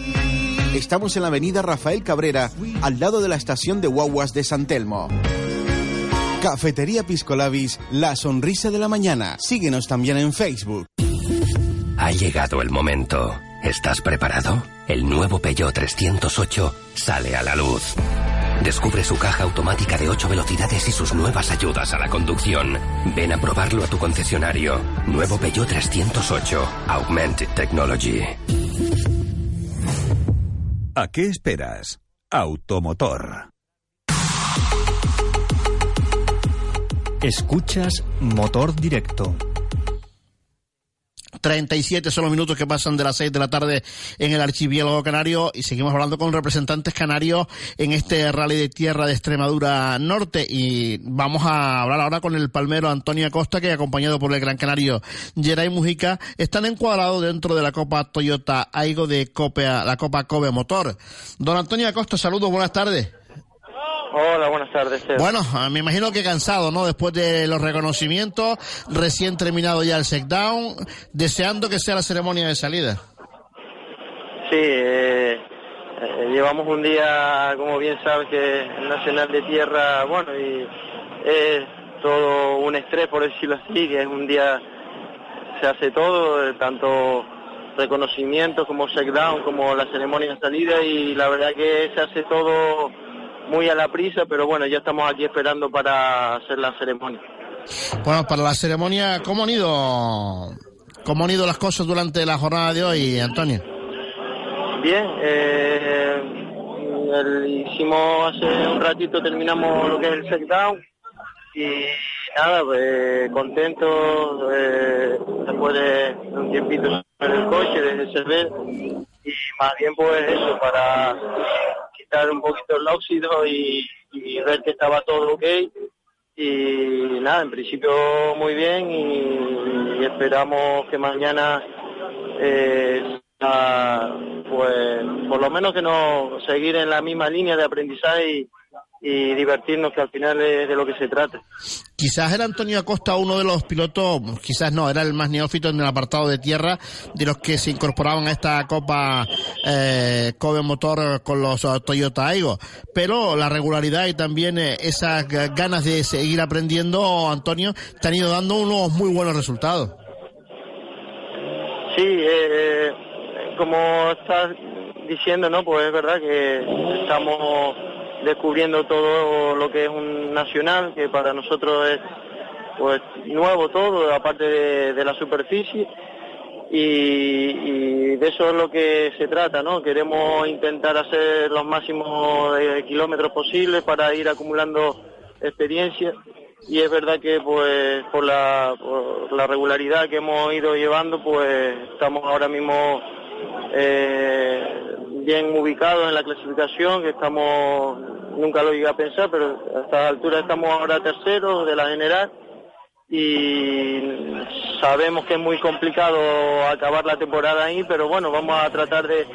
Estamos en la avenida Rafael Cabrera, al lado de la estación de guaguas de San Telmo. Cafetería Piscolabis, la sonrisa de la mañana. Síguenos también en Facebook. Ha llegado el momento. ¿Estás preparado? El nuevo Peugeot 308 sale a la luz. Descubre su caja automática de 8 velocidades y sus nuevas ayudas a la conducción. Ven a probarlo a tu concesionario. Nuevo Peugeot 308. Augmented Technology. ¿A qué esperas? Automotor. Escuchas Motor Directo. 37 son los minutos que pasan de las 6 de la tarde en el archipiélago canario y seguimos hablando con representantes canarios en este rally de tierra de Extremadura Norte y vamos a hablar ahora con el palmero Antonio Acosta que acompañado por el gran canario Geray Mujica están encuadrados dentro de la Copa Toyota Aigo de Copea, la Copa Kobe Motor. Don Antonio Acosta, saludos, buenas tardes. Hola, buenas tardes. Bueno, me imagino que cansado, ¿no? Después de los reconocimientos, recién terminado ya el down, deseando que sea la ceremonia de salida. Sí, eh, eh, llevamos un día, como bien sabes, que es Nacional de Tierra, bueno, y es todo un estrés, por decirlo así, que es un día, se hace todo, eh, tanto reconocimientos como down, como la ceremonia de salida, y la verdad que se hace todo muy a la prisa, pero bueno, ya estamos aquí esperando para hacer la ceremonia. Bueno, para la ceremonia, ¿cómo han ido, cómo han ido las cosas durante la jornada de hoy, Antonio? Bien, eh, el- hicimos hace un ratito, terminamos lo que es el set down y nada, pues contento eh, después de un tiempito en el coche, desde el y más bien pues eso, para quitar un poquito el óxido y, ver que estaba todo ok. Y nada, en principio muy bien y, esperamos que mañana eh, pues por lo menos que nos seguir en la misma línea de aprendizaje y divertirnos, que al final es de lo que se trata. Quizás era Antonio Acosta uno de los pilotos, quizás no, era el más neófito en el apartado de tierra de los que se incorporaban a esta Copa eh, Kobe Motor con los uh, Toyota Aigo. Pero la regularidad y también eh, esas ganas de seguir aprendiendo, Antonio, te han ido dando unos muy buenos resultados. Sí, eh, como estás diciendo, ¿no? Pues es verdad que estamos descubriendo todo lo que es un nacional, que para nosotros es pues nuevo todo, aparte de, la superficie. Y, y de eso es lo que se trata, ¿no? Queremos intentar hacer los máximos eh, kilómetros posibles para ir acumulando experiencia y es verdad que pues por la, por la regularidad que hemos ido llevando pues estamos ahora mismo eh, bien ubicados en la clasificación que estamos nunca lo llegué a pensar pero a esta altura estamos ahora terceros de la general y sabemos que es muy complicado acabar la temporada ahí pero bueno vamos a tratar de,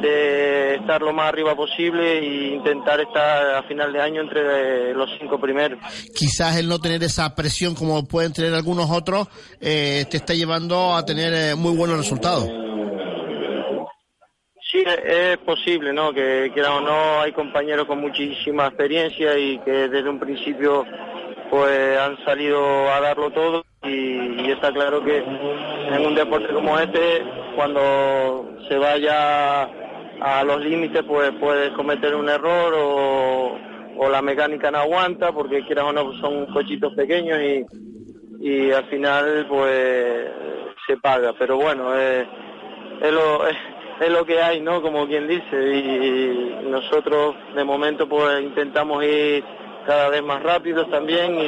de estar lo más arriba posible e intentar estar a final de año entre los cinco primeros Quizás el no tener esa presión como pueden tener algunos otros eh, te está llevando a tener eh, muy buenos resultados. Es posible, ¿no? Que quiera o no, hay compañeros con muchísima experiencia y que desde un principio pues han salido a darlo todo y, está claro que en un deporte como este, cuando se vaya a los límites, pues puedes cometer un error o, la mecánica no aguanta porque quieras o no son cochitos pequeños y, al final pues se paga. Pero bueno, es lo, es lo que hay, ¿no? Como quien dice. Y nosotros de momento pues intentamos ir cada vez más rápidos también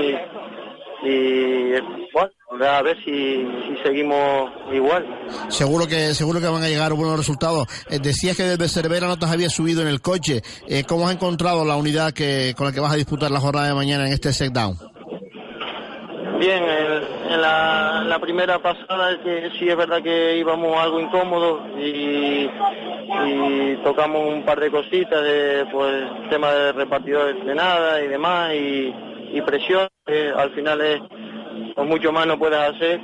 y, bueno, a ver si, si seguimos igual. Seguro que seguro que van a llegar buenos resultados. Eh, decías que desde Cervera no te habías subido en el coche. Eh, ¿Cómo has encontrado la unidad que con la que vas a disputar la jornada de mañana en este set down? Bien, en, la, primera pasada que sí es verdad que íbamos algo incómodos y, tocamos un par de cositas de pues tema de repartidores de nada y demás y, presión que al final es con mucho más no puedes hacer.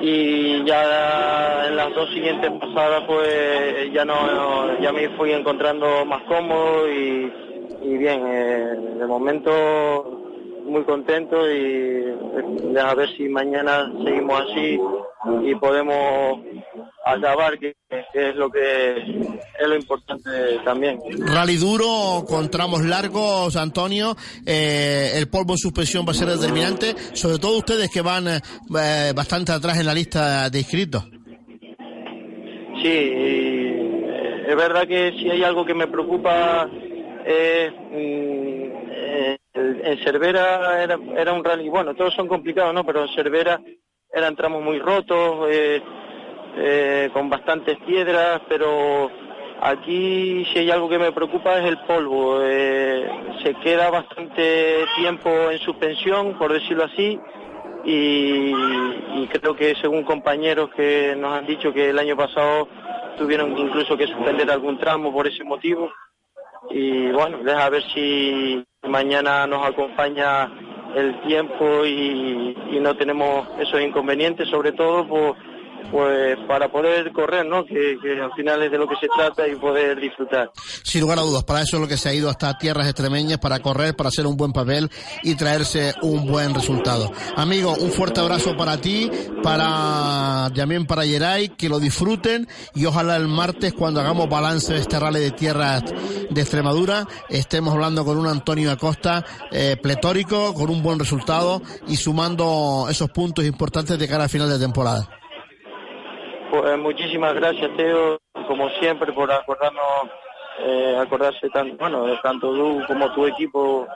Y ya en las dos siguientes pasadas pues ya no ya me fui encontrando más cómodo y, y bien eh, de momento muy contento y eh, a ver si mañana seguimos así y podemos acabar que, que es lo que es lo importante también Rally duro, con tramos largos, Antonio. Eh, el polvo en suspensión va a ser determinante, sobre todo ustedes que van eh, bastante atrás en la lista de inscritos. Sí, y, es verdad que si hay algo que me preocupa es mm, eh, en Cervera era, un rally, bueno, todos son complicados, ¿no? Pero en Cervera eran tramos muy rotos, eh, eh, con bastantes piedras, pero aquí si hay algo que me preocupa es el polvo. eh, se queda bastante tiempo en suspensión, por decirlo así, y, y creo que según compañeros que nos han dicho que el año pasado tuvieron incluso que suspender algún tramo por ese motivo. Y bueno, deja ver si mañana nos acompaña el tiempo y, no tenemos esos inconvenientes, sobre todo por, pues para poder correr, ¿no? Que, al final es de lo que se trata y poder disfrutar. Sin lugar a dudas, para eso es lo que se ha ido hasta tierras extremeñas, para correr, para hacer un buen papel y traerse un buen resultado. Amigo, un fuerte abrazo para ti, para también para Yeray, que lo disfruten y ojalá el martes cuando hagamos balance de este rally de tierras de Extremadura estemos hablando con un Antonio Acosta eh, pletórico, con un buen resultado y sumando esos puntos importantes de cara a final de temporada. Pues muchísimas gracias, Teo, como siempre, por acordarnos, eh, acordarse tan, bueno, tanto tú como tu equipo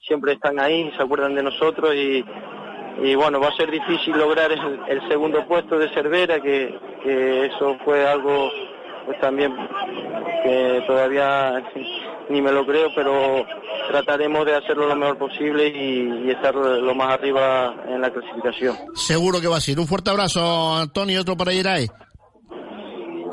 siempre están ahí, se acuerdan de nosotros y, y bueno, va a ser difícil lograr el, segundo puesto de Cervera, que eso fue algo pues también que todavía ni me lo creo, pero trataremos de hacerlo lo mejor posible y, estar lo más arriba en la clasificación. Seguro que va a ser. Un fuerte abrazo, Antonio, y otro para Yeray.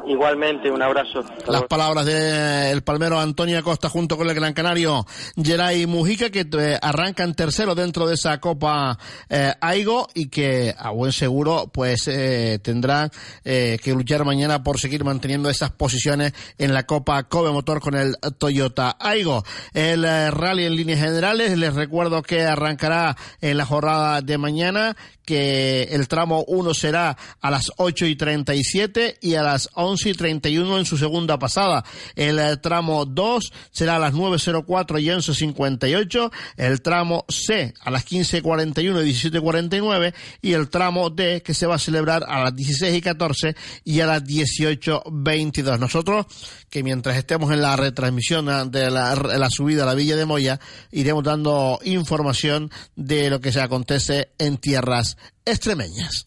Igualmente, un abrazo. Las palabras del palmero Antonio Acosta junto con el gran canario Geray Mujica que eh, arrancan tercero dentro de esa Copa eh, Aigo y que a buen seguro pues eh, tendrán eh, que luchar mañana por seguir manteniendo esas posiciones en la Copa Kobe Motor con el Toyota Aigo. El eh, rally en líneas generales, les recuerdo que arrancará en la jornada de mañana que el tramo 1 será a las 8 y 37 y a las 11 y 31 en su segunda pasada. El eh, tramo 2 será a las 9.04 y 11.58. El tramo C a las 15.41 y 17.49. Y el tramo D que se va a celebrar a las 16 y 14 y a las 18.22. Nosotros, que mientras estemos en la retransmisión ah, de la, la subida a la Villa de Moya, iremos dando información de lo que se acontece en tierras extremeñas.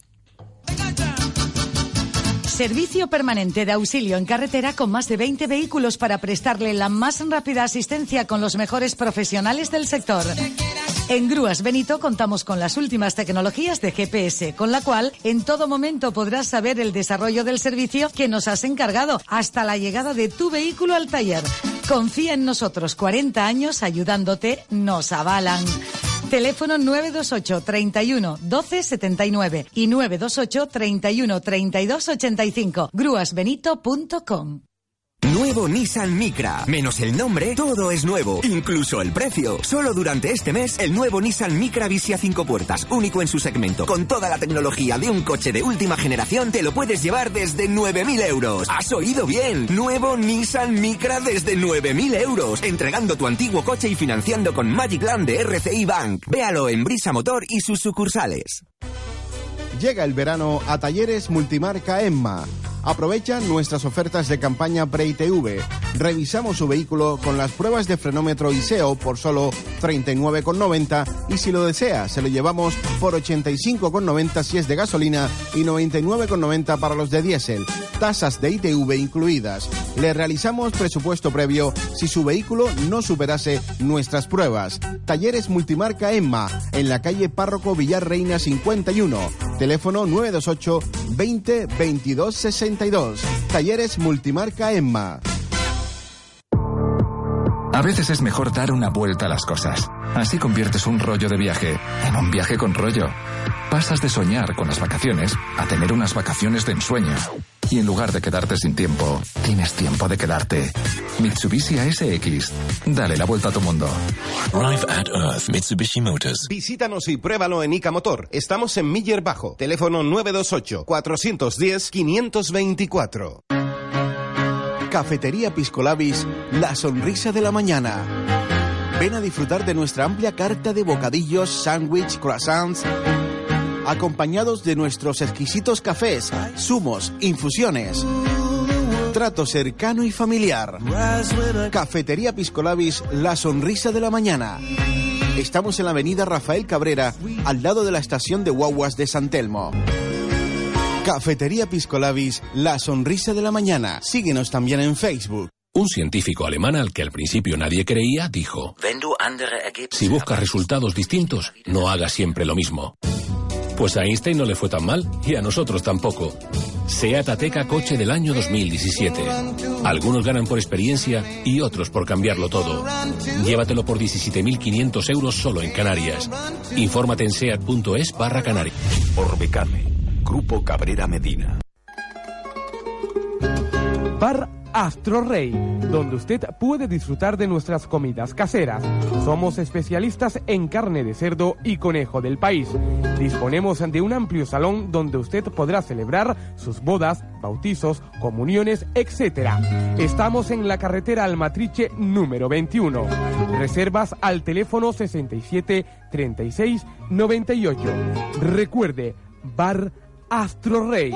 Servicio permanente de auxilio en carretera con más de 20 vehículos para prestarle la más rápida asistencia con los mejores profesionales del sector. En Grúas Benito contamos con las últimas tecnologías de GPS, con la cual en todo momento podrás saber el desarrollo del servicio que nos has encargado hasta la llegada de tu vehículo al taller. Confía en nosotros, 40 años ayudándote, nos avalan. Teléfono 928 31 12 79 y 928 31 32 85. Grúasbenito.com. Nuevo Nissan Micra. Menos el nombre, todo es nuevo. Incluso el precio. Solo durante este mes, el nuevo Nissan Micra Visia 5 puertas, único en su segmento. Con toda la tecnología de un coche de última generación, te lo puedes llevar desde 9.000 euros. ¿Has oído bien? Nuevo Nissan Micra desde 9.000 euros. Entregando tu antiguo coche y financiando con Magic Land de RCI Bank. Véalo en Brisa Motor y sus sucursales. Llega el verano a Talleres Multimarca Emma. Aprovecha nuestras ofertas de campaña Pre-ITV. Revisamos su vehículo con las pruebas de frenómetro ISEO por solo 39,90 y si lo desea se lo llevamos por 85,90 si es de gasolina y 99,90 para los de diésel. Tasas de ITV incluidas. Le realizamos presupuesto previo si su vehículo no superase nuestras pruebas. Talleres Multimarca Emma en la calle Párroco Villar Reina 51. Teléfono 928 20 22 62. Talleres Multimarca Emma. A veces es mejor dar una vuelta a las cosas. Así conviertes un rollo de viaje en un viaje con rollo. Pasas de soñar con las vacaciones a tener unas vacaciones de ensueño. Y en lugar de quedarte sin tiempo, tienes tiempo de quedarte. Mitsubishi ASX. Dale la vuelta a tu mundo. Drive at Earth Mitsubishi Motors. Visítanos y pruébalo en ICA Motor. Estamos en Miller Bajo. Teléfono 928 410 524. Cafetería Piscolabis, la sonrisa de la mañana. Ven a disfrutar de nuestra amplia carta de bocadillos, sándwich, croissants, acompañados de nuestros exquisitos cafés, zumos, infusiones. Trato cercano y familiar. Cafetería Piscolabis, la sonrisa de la mañana. Estamos en la avenida Rafael Cabrera, al lado de la estación de guaguas de San Telmo. Cafetería Piscolabis, la sonrisa de la mañana. Síguenos también en Facebook. Un científico alemán al que al principio nadie creía dijo, si buscas resultados distintos, no hagas siempre lo mismo. Pues a Einstein no le fue tan mal y a nosotros tampoco. Seat Ateca coche del año 2017. Algunos ganan por experiencia y otros por cambiarlo todo. Llévatelo por 17.500 euros solo en Canarias. Infórmate en seat.es barra Canarias. Orbecame. Grupo Cabrera Medina. Bar Astro Rey, donde usted puede disfrutar de nuestras comidas caseras. Somos especialistas en carne de cerdo y conejo del país. Disponemos de un amplio salón donde usted podrá celebrar sus bodas, bautizos, comuniones, etc. Estamos en la carretera Almatriche número 21. Reservas al teléfono 67 36 98. Recuerde, Bar Astro Rey.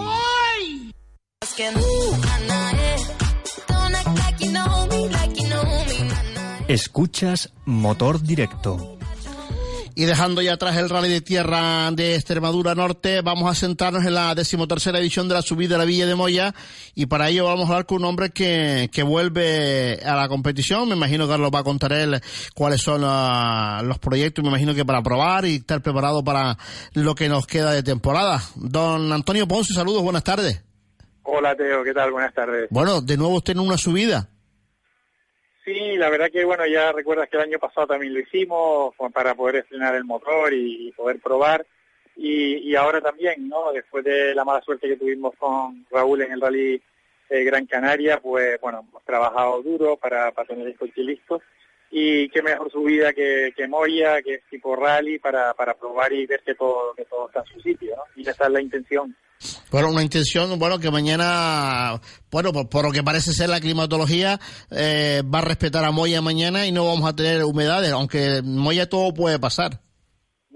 Escuchas Motor Directo. Y dejando ya atrás el rally de tierra de Extremadura Norte, vamos a sentarnos en la decimotercera edición de la subida de la Villa de Moya y para ello vamos a hablar con un hombre que, que vuelve a la competición. Me imagino que nos va a contar él cuáles son uh, los proyectos, me imagino que para probar y estar preparado para lo que nos queda de temporada. Don Antonio Ponce, saludos, buenas tardes. Hola Teo, ¿qué tal? Buenas tardes. Bueno, de nuevo usted en una subida. Sí, la verdad que bueno, ya recuerdas que el año pasado también lo hicimos para poder estrenar el motor y, poder probar. Y, ahora también, ¿no? Después de la mala suerte que tuvimos con Raúl en el Rally eh, Gran Canaria, pues bueno, hemos trabajado duro para, para tener el coche listo. Y qué mejor subida que, que Moya, que es tipo rally, para, para probar y ver que todo, que todo está en su sitio, ¿no? Y esa es la intención bueno, una intención, bueno, que mañana, bueno, por, lo que parece ser la climatología, eh, va a respetar a Moya mañana y no vamos a tener humedades, aunque Moya todo puede pasar.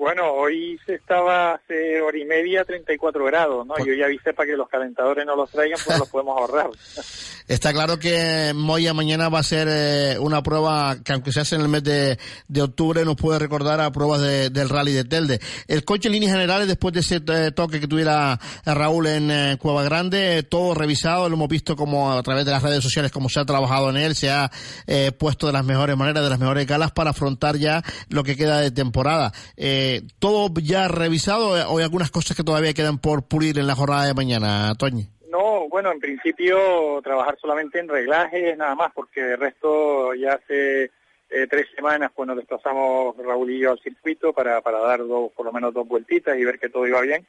Bueno, hoy se estaba hace hora y media 34 grados, ¿no? Pues Yo ya avisé para que los calentadores no los traigan, pues los podemos ahorrar. Está claro que Moya mañana va a ser eh, una prueba que aunque se hace en el mes de, octubre nos puede recordar a pruebas del rally de Telde. El coche en líneas generales, después de ese eh, toque que tuviera Raúl en eh, Cueva Grande, todo revisado, lo hemos visto como a través de las redes sociales como se ha trabajado en él, se ha puesto de las mejores maneras, de las mejores galas para afrontar ya lo que queda de temporada. ¿Todo ya revisado o hay algunas cosas que todavía quedan por pulir en la jornada de mañana, Toñi? No, bueno, en principio trabajar solamente en reglajes nada más, porque el resto ya hace eh, tres semanas pues nos desplazamos Raúl y yo al circuito para, para dar dos, por lo menos dos vueltitas y ver que todo iba bien.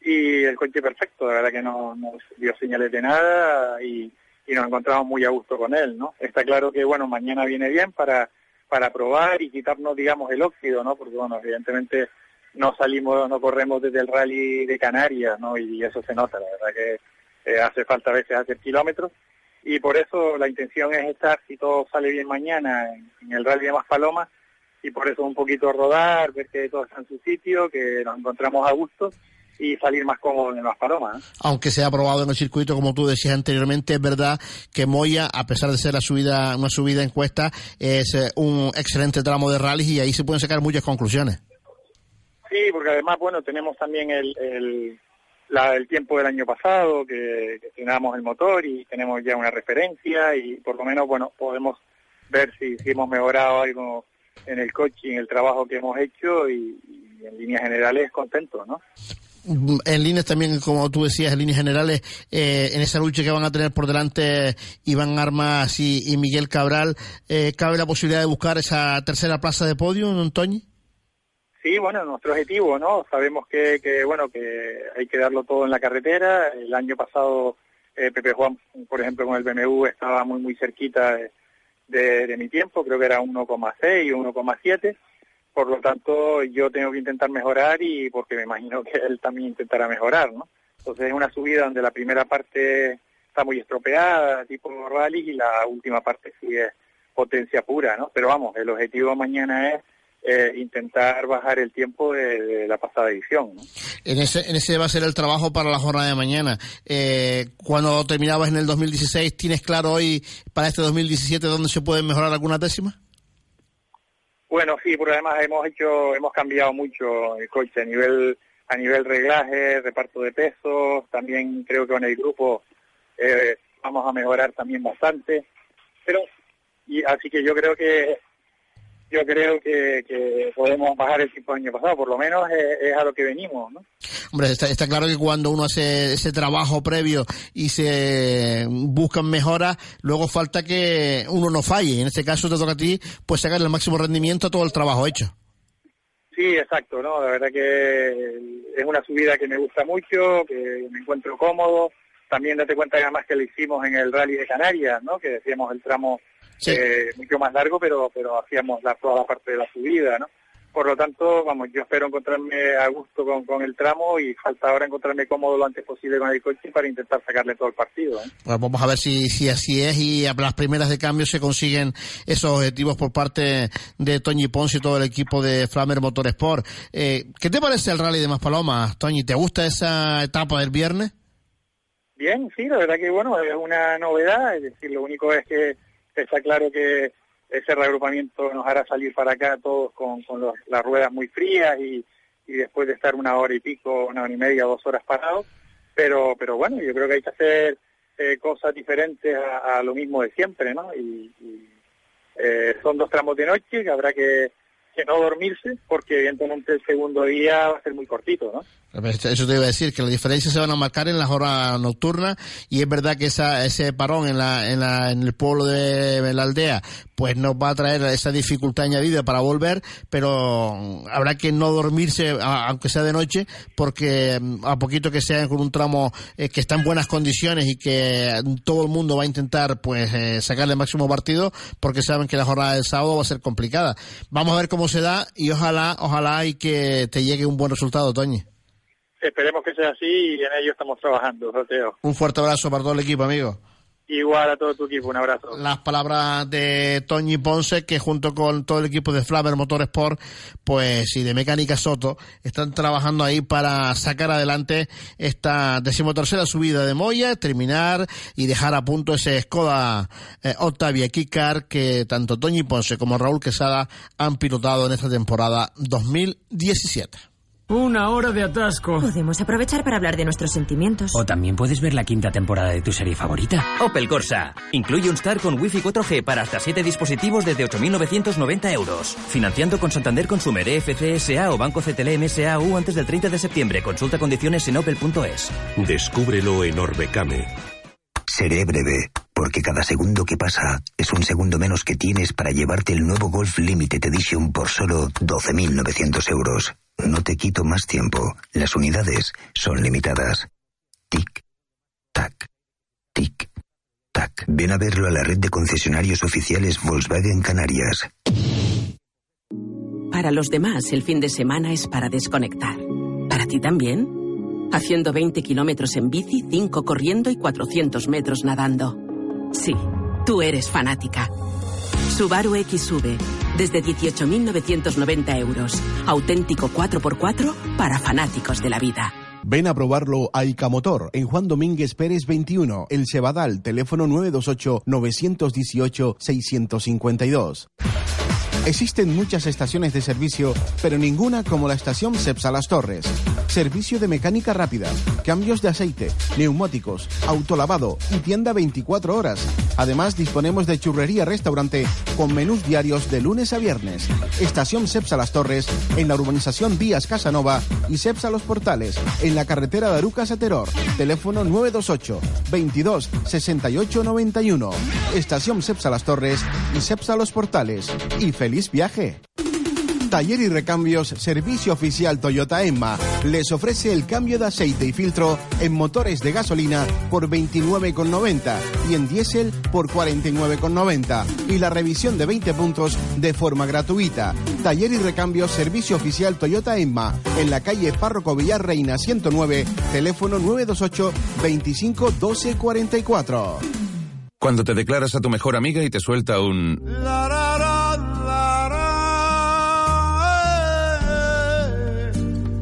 Y el coche perfecto, la verdad que no, no dio señales de nada y nos encontramos muy a gusto con él, ¿no? Está claro que, bueno, mañana viene bien para para probar y quitarnos, digamos, el óxido, ¿no? Porque, bueno, evidentemente no salimos, no corremos desde el rally de Canarias, ¿no? Y eso se nota, la verdad que eh, hace falta a veces hacer kilómetros. Y por eso la intención es estar, si todo sale bien mañana, en, el rally de Maspalomas, y por eso un poquito rodar, ver que todo está en su sitio, que nos encontramos a gusto y salir más cómodo en las palomas. Aunque se ha probado en el circuito, como tú decías anteriormente, es verdad que Moya, a pesar de ser la subida, una subida en cuesta, es eh, un excelente tramo de rally y ahí se pueden sacar muchas conclusiones. Sí, porque además, bueno, tenemos también el, el, la, el tiempo del año pasado, que, que el motor y tenemos ya una referencia y por lo menos, bueno, podemos ver si, si hemos mejorado algo en el coche y en el trabajo que hemos hecho y, y en líneas generales contentos, ¿no? En líneas también, como tú decías, en líneas generales, eh, en esa lucha que van a tener por delante Iván Armas y, Miguel Cabral, eh, ¿cabe la posibilidad de buscar esa tercera plaza de podio, Antonio? Sí, bueno, nuestro objetivo, ¿no? Sabemos que, que, bueno, que hay que darlo todo en la carretera. El año pasado, eh, Pepe Juan, por ejemplo, con el BMW estaba muy, muy cerquita de, de mi tiempo, creo que era 1,6 o 1,7 por lo tanto yo tengo que intentar mejorar y porque me imagino que él también intentará mejorar, ¿no? Entonces es una subida donde la primera parte está muy estropeada, tipo rally, y la última parte sí es potencia pura, ¿no? Pero vamos, el objetivo mañana es eh, intentar bajar el tiempo de, la pasada edición. ¿no? En ese, en ese va a ser el trabajo para la jornada de mañana. Eh, cuando terminabas en el 2016, ¿tienes claro hoy para este 2017 dónde se pueden mejorar algunas décimas? Bueno, sí, porque además hemos hecho, hemos cambiado mucho el coche a nivel a nivel reglaje, reparto de pesos, también creo que con el grupo eh, vamos a mejorar también bastante, pero y así que yo creo que yo creo que, podemos bajar el tiempo del año pasado, por lo menos es, a lo que venimos, ¿no? Hombre, está, claro que cuando uno hace ese trabajo previo y se buscan mejoras, luego falta que uno no falle. En este caso te toca a ti, pues sacar el máximo rendimiento a todo el trabajo hecho. Sí, exacto, ¿no? La verdad que es una subida que me gusta mucho, que me encuentro cómodo. También date cuenta además que lo hicimos en el Rally de Canarias, ¿no? Que decíamos el tramo eh, mucho más largo, pero pero hacíamos la, toda la parte de la subida, ¿no? Por lo tanto, vamos, yo espero encontrarme a gusto con, con el tramo y falta ahora encontrarme cómodo lo antes posible con el coche para intentar sacarle todo el partido. ¿eh? vamos a ver si, si así es y a las primeras de cambio se consiguen esos objetivos por parte de Toñi Ponce y todo el equipo de Flamer Motorsport. Eh, ¿Qué te parece el rally de Maspalomas, Toñi? ¿Te gusta esa etapa del viernes? Bien, sí, la verdad que bueno, es una novedad, es decir, lo único es que está claro que ese reagrupamiento nos hará salir para acá todos con, las ruedas muy frías y, y, después de estar una hora y pico, una hora y media, dos horas parados. Pero, pero bueno, yo creo que hay que hacer eh, cosas diferentes a, lo mismo de siempre, ¿no? Y, eh, son dos tramos de noche que habrá que, que no dormirse, porque evidentemente el segundo día va a ser muy cortito, ¿no? Eso te iba a decir, que las diferencias se van a marcar en las horas nocturnas y es verdad que esa, ese parón en, la, en, la, en el pueblo de, la aldea pues nos va a traer esa dificultad añadida para volver, pero habrá que no dormirse, aunque sea de noche, porque mm, a poquito que sea con un tramo eh, que está en buenas condiciones y que todo el mundo va a intentar pues eh, sacarle el máximo partido, porque saben que la jornada del sábado va a ser complicada. Vamos a ver cómo se da y ojalá, ojalá y que te llegue un buen resultado, Toñi. Esperemos que sea así y en ello estamos trabajando, Roteo. Un fuerte abrazo para todo el equipo, amigo. Igual a todo tu equipo, un abrazo. Las palabras de Toñi Ponce, que junto con todo el equipo de Flaver Motorsport, pues y de Mecánica Soto, están trabajando ahí para sacar adelante esta decimotercera subida de Moya, terminar y dejar a punto ese Skoda eh, Octavia Kikar que tanto Toñi Ponce como Raúl Quesada han pilotado en esta temporada 2017. Una hora de atasco. Podemos aprovechar para hablar de nuestros sentimientos. O también puedes ver la quinta temporada de tu serie favorita. Opel Corsa. Incluye un Star con Wi-Fi 4G para hasta 7 dispositivos desde 8.990 euros. Financiando con Santander Consumer, EFCSA o Banco CTLM SAU antes del 30 de septiembre. Consulta condiciones en opel.es. Descúbrelo en Orbecame. Seré breve, porque cada segundo que pasa es un segundo menos que tienes para llevarte el nuevo Golf Limited Edition por solo 12.900 euros. No te quito más tiempo. Las unidades son limitadas. Tic, tac, tic, tac. Ven a verlo a la red de concesionarios oficiales Volkswagen Canarias. Para los demás, el fin de semana es para desconectar. ¿Para ti también? Haciendo 20 kilómetros en bici, 5 corriendo y 400 metros nadando. Sí, tú eres fanática. Subaru XV, desde 18.990 euros. Auténtico 4x4 para fanáticos de la vida. Ven a probarlo a Icamotor en Juan Domínguez Pérez 21, El Cebadal, teléfono 928-918-652. Existen muchas estaciones de servicio, pero ninguna como la estación Cepsa Las Torres. Servicio de mecánica rápida, cambios de aceite, neumáticos, autolavado y tienda 24 horas. Además, disponemos de churrería restaurante con menús diarios de lunes a viernes. Estación Cepsa Las Torres en la urbanización Vías Casanova y Cepsa Los Portales en la carretera de Arucas. Teléfono 928 22 68 91. Estación Cepsa Las Torres y Cepsa Los Portales. Y feliz viaje. Taller y Recambios Servicio Oficial Toyota Emma les ofrece el cambio de aceite y filtro en motores de gasolina por 29,90 y en diésel por 49,90 y la revisión de 20 puntos de forma gratuita. Taller y Recambios Servicio Oficial Toyota Emma en la calle Párroco Villar Reina 109, teléfono 928 25 12 44. Cuando te declaras a tu mejor amiga y te suelta un...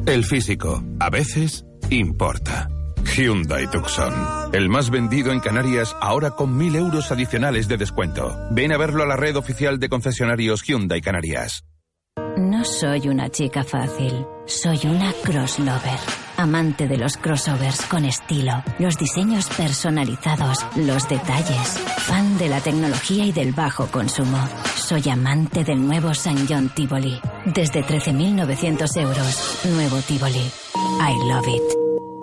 El físico, a veces, importa. Hyundai Tucson. El más vendido en Canarias ahora con mil euros adicionales de descuento. Ven a verlo a la red oficial de concesionarios Hyundai Canarias. No soy una chica fácil. Soy una crosslover. Amante de los crossovers con estilo, los diseños personalizados, los detalles. Fan de la tecnología y del bajo consumo. Soy amante del nuevo San John Tivoli. Desde 13.900 euros. Nuevo Tivoli. I love it.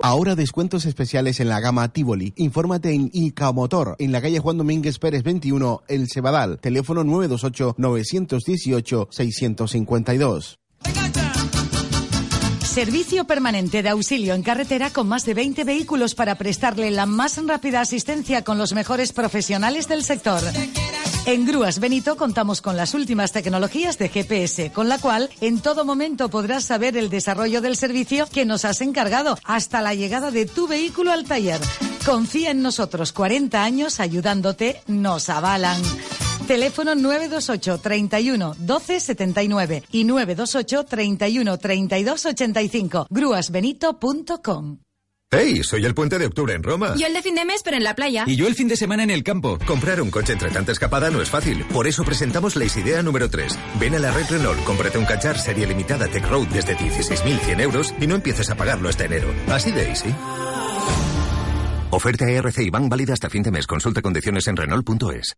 Ahora descuentos especiales en la gama Tivoli. Infórmate en Icamotor, en la calle Juan Domínguez Pérez 21, El Cebadal. Teléfono 928-918-652. Servicio permanente de auxilio en carretera con más de 20 vehículos para prestarle la más rápida asistencia con los mejores profesionales del sector. En Grúas Benito contamos con las últimas tecnologías de GPS, con la cual en todo momento podrás saber el desarrollo del servicio que nos has encargado hasta la llegada de tu vehículo al taller. Confía en nosotros, 40 años ayudándote, nos avalan. Teléfono 928 31 12 79 y 928 31 32 85. Grúasbenito.com. ¡Hey! Soy el puente de octubre en Roma. Yo el de fin de mes, pero en la playa. Y yo el fin de semana en el campo. Comprar un coche entre tanta escapada no es fácil. Por eso presentamos la idea número 3. Ven a la red Renault, cómprate un cachar serie limitada Tech Road desde 16.100 euros y no empieces a pagarlo este enero. Así de easy. Oferta ERC y van válida hasta fin de mes. Consulta condiciones en Renault.es.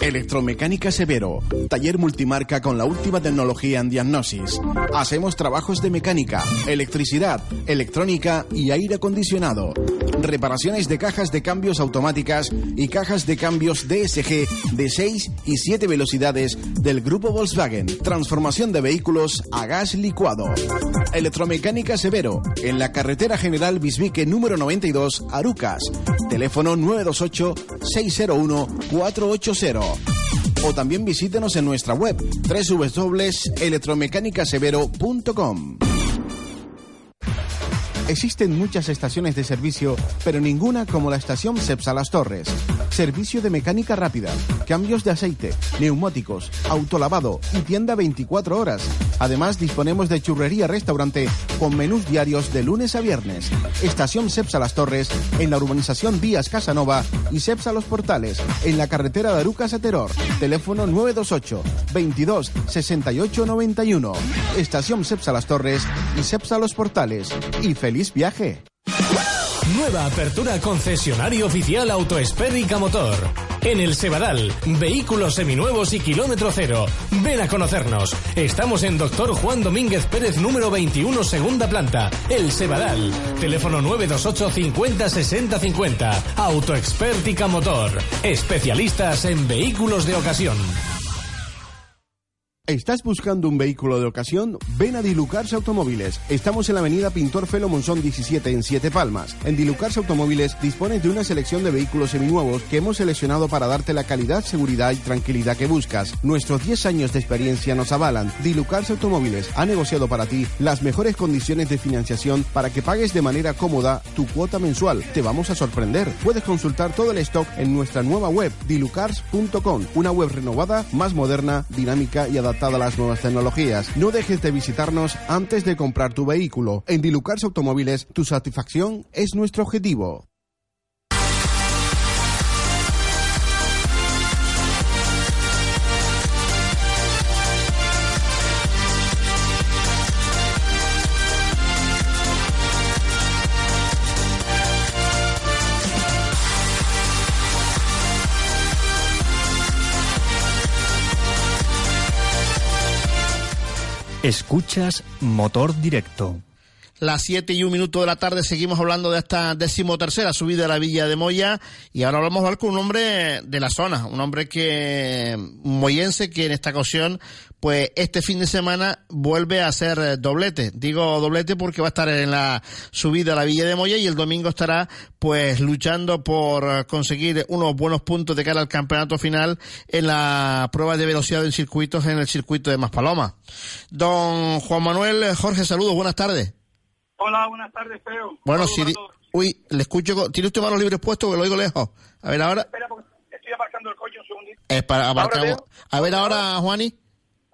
Electromecánica Severo, taller multimarca con la última tecnología en diagnosis. Hacemos trabajos de mecánica, electricidad, electrónica y aire acondicionado. Reparaciones de cajas de cambios automáticas y cajas de cambios DSG de 6 y 7 velocidades del grupo Volkswagen. Transformación de vehículos a gas licuado. Electromecánica Severo, en la carretera general Bisbique número 92, Arucas. Teléfono 928 601 480 o también visítenos en nuestra web www.electromecanicasevero.com. Existen muchas estaciones de servicio, pero ninguna como la estación Cepsa Las Torres. Servicio de mecánica rápida, cambios de aceite, neumáticos, autolavado y tienda 24 horas. Además, disponemos de churrería restaurante con menús diarios de lunes a viernes. Estación Cepsa Las Torres en la urbanización Díaz Casanova y Cepsa Los Portales en la carretera de Arucas. Teléfono 928 22 68 91. Estación Cepsa Las Torres y Cepsa Los Portales. Y feliz viaje. Nueva apertura concesionario oficial Autoespérica Motor. En el Sebadal, vehículos seminuevos y kilómetro cero. Ven a conocernos. Estamos en Doctor Juan Domínguez Pérez, número 21, segunda planta. El Sebadal. Teléfono 928 50 60 50. Autoexpértica Motor. Especialistas en vehículos de ocasión. ¿Estás buscando un vehículo de ocasión? Ven a Dilucars Automóviles. Estamos en la avenida Pintor Felo Monzón 17 en Siete Palmas. En Dilucars Automóviles dispones de una selección de vehículos seminuevos que hemos seleccionado para darte la calidad, seguridad y tranquilidad que buscas. Nuestros 10 años de experiencia nos avalan. Dilucars Automóviles ha negociado para ti las mejores condiciones de financiación para que pagues de manera cómoda tu cuota mensual. Te vamos a sorprender. Puedes consultar todo el stock en nuestra nueva web dilucars.com, una web renovada, más moderna, dinámica y adaptada a las nuevas tecnologías. No dejes de visitarnos antes de comprar tu vehículo. En Dilucars Automóviles, tu satisfacción es nuestro objetivo. Escuchas Motor Directo. Las 7 y un minuto de la tarde seguimos hablando de esta decimotercera subida a la Villa de Moya y ahora vamos a hablar con un hombre de la zona, un hombre que moyense que en esta ocasión pues este fin de semana vuelve a hacer doblete. Digo doblete porque va a estar en la subida a la Villa de Moya y el domingo estará pues luchando por conseguir unos buenos puntos de cara al campeonato final en la prueba de velocidad en circuitos en el circuito de Maspaloma. Don Juan Manuel Jorge, saludos, buenas tardes. Hola, buenas tardes, Feo. Bueno, si... Uy, le escucho... ¿Tiene usted manos libres puestos que lo oigo lejos? A ver, ahora... Espera, porque estoy aparcando el coche un segundito. Es para aparcamos... A ver, ahora, Juani.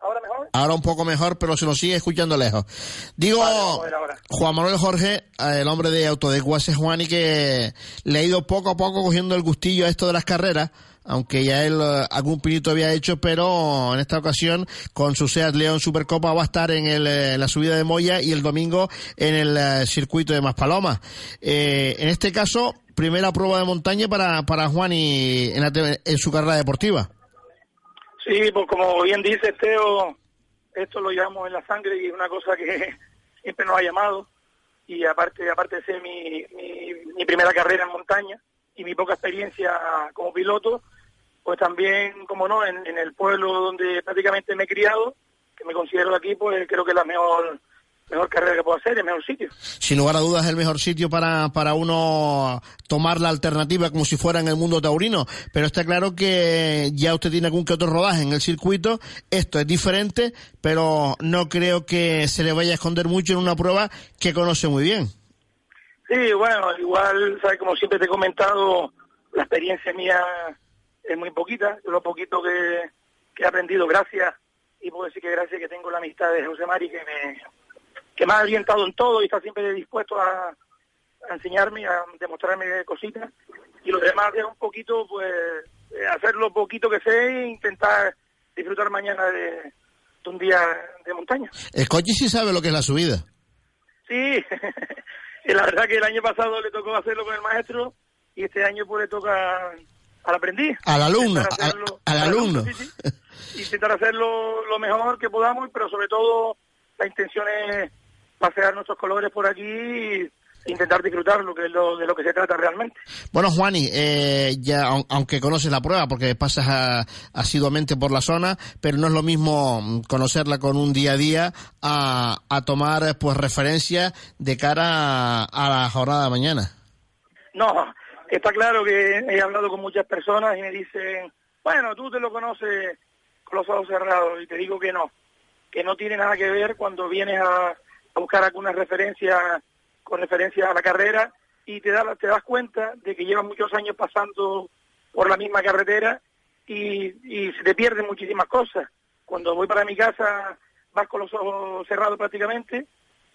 ¿Ahora mejor? Ahora un poco mejor, pero se lo sigue escuchando lejos. Digo, vale, Juan Manuel Jorge, el hombre de Autodecuaces Juani, que le ha ido poco a poco cogiendo el gustillo a esto de las carreras aunque ya él algún pinito había hecho, pero en esta ocasión con su Seat León Supercopa va a estar en, el, la subida de Moya y el domingo en el circuito de Maspaloma. Eh, en este caso, primera prueba de montaña para, para Juan y en, en su carrera deportiva. Sí, pues como bien dice Teo, esto lo llevamos en la sangre y es una cosa que siempre nos ha llamado y aparte aparte de ser mi, mi, mi primera carrera en montaña y mi poca experiencia como piloto, pues también, como no, en, en, el pueblo donde prácticamente me he criado, que me considero aquí, pues creo que es la mejor mejor carrera que puedo hacer, el mejor sitio. Sin lugar a dudas, el mejor sitio para, para uno tomar la alternativa como si fuera en el mundo taurino. Pero está claro que ya usted tiene algún que otro rodaje en el circuito. Esto es diferente, pero no creo que se le vaya a esconder mucho en una prueba que conoce muy bien. Sí, bueno, igual, ¿sabes? como siempre te he comentado, la experiencia mía es muy poquita, lo poquito que, que he aprendido, gracias, y puedo decir que gracias que tengo la amistad de José Mari, que me, que me ha orientado en todo y está siempre dispuesto a, a enseñarme, a demostrarme cositas, y lo demás es un poquito, pues, hacer lo poquito que sé e intentar disfrutar mañana de, de un día de montaña. El coche sí sabe lo que es la subida. Sí, la verdad que el año pasado le tocó hacerlo con el maestro y este año pues le toca al aprendiz. Al alumno, al, alumno. sí, sí. Intentar hacerlo lo mejor que podamos, pero sobre todo la intención es pasear nuestros colores por aquí e intentar disfrutarlo, que es lo, de lo que se trata realmente. Bueno, Juani, eh, ya aun- aunque conoces la prueba, porque pasas a- asiduamente por la zona, pero no es lo mismo mm, conocerla con un día a día a, a tomar pues referencia de cara a, a la jornada de mañana. No, está claro que he hablado con muchas personas y me dicen, bueno, tú te lo conoces con los ojos cerrados y te digo que no, que no tiene nada que ver cuando vienes a, a buscar alguna referencia con referencia a la carrera y te, da, te das cuenta de que llevas muchos años pasando por la misma carretera y, y se te pierden muchísimas cosas. Cuando voy para mi casa vas con los ojos cerrados prácticamente,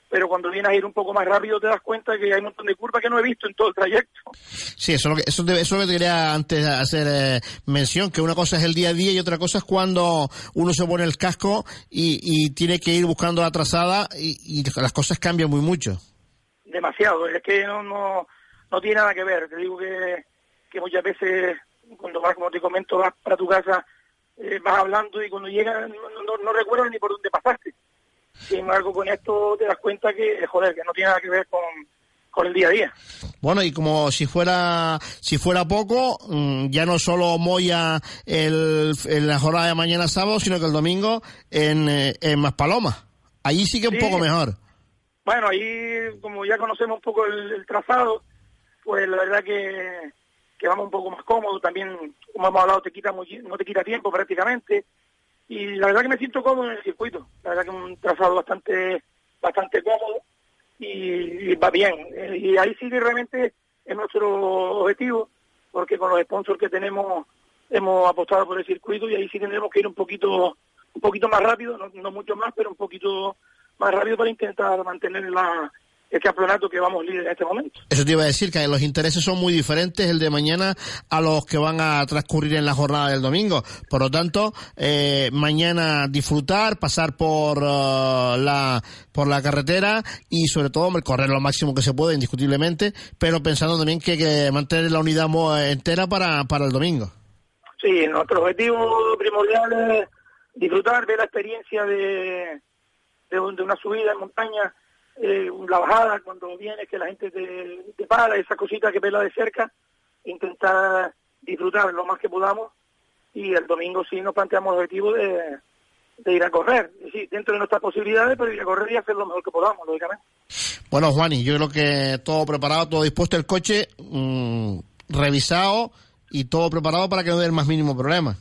pero cuando vienes a ir un poco más rápido te das cuenta que hay un montón de curvas que no he visto en todo el trayecto. Sí, eso es lo que, eso, eso es lo que quería antes hacer eh, mención, que una cosa es el día a día y otra cosa es cuando uno se pone el casco y, y tiene que ir buscando la trazada y, y las cosas cambian muy mucho. demasiado, es que no, no, no tiene nada que ver. Te digo que, que muchas veces cuando vas, como te comento, vas para tu casa, eh, vas hablando y cuando llegas no, no, no recuerdas ni por dónde pasaste. Sin embargo, con esto te das cuenta que, joder, que no tiene nada que ver con, con el día a día. Bueno, y como si fuera si fuera poco, mm, ya no solo Moya el, en la jornada de mañana sábado, sino que el domingo en, eh, en Maspalomas. Allí sí que un Sí. poco mejor. Bueno, ahí como ya conocemos un poco el, el trazado, pues la verdad que, que vamos un poco más cómodos. También, como hemos hablado, te quita muchi- no te quita tiempo prácticamente. Y la verdad que me siento cómodo en el circuito. La verdad que un trazado bastante bastante cómodo y, va bien. Eh, Y ahí sí que realmente es nuestro objetivo, porque con los sponsors que tenemos hemos apostado por el circuito y ahí sí tendremos que ir un poquito un poquito más rápido, no mucho más, pero un poquito más rápido para intentar mantener la, el campeonato que vamos líder en este momento. Eso te iba a decir, que los intereses son muy diferentes el de mañana a los que van a transcurrir en la jornada del domingo. Por lo tanto, eh, mañana disfrutar, pasar por eh, la por la carretera y sobre todo correr lo máximo que se puede, indiscutiblemente, pero pensando también que hay que mantener la unidad mo- entera para, para el domingo. Sí, nuestro objetivo primordial es disfrutar de la experiencia de, de, de una subida en montaña, eh, la bajada, cuando vienes, que la gente te, te para, esa cosita que vela de cerca, intentar disfrutar lo más que podamos y el domingo sí nos planteamos el objetivo de, de ir a correr, es decir, dentro de nuestras posibilidades, pero ir a correr y hacer lo mejor que podamos, lógicamente. Bueno, Juani, yo creo que todo preparado, todo dispuesto, el coche mm, revisado y todo preparado para que no dé el más mínimo problema.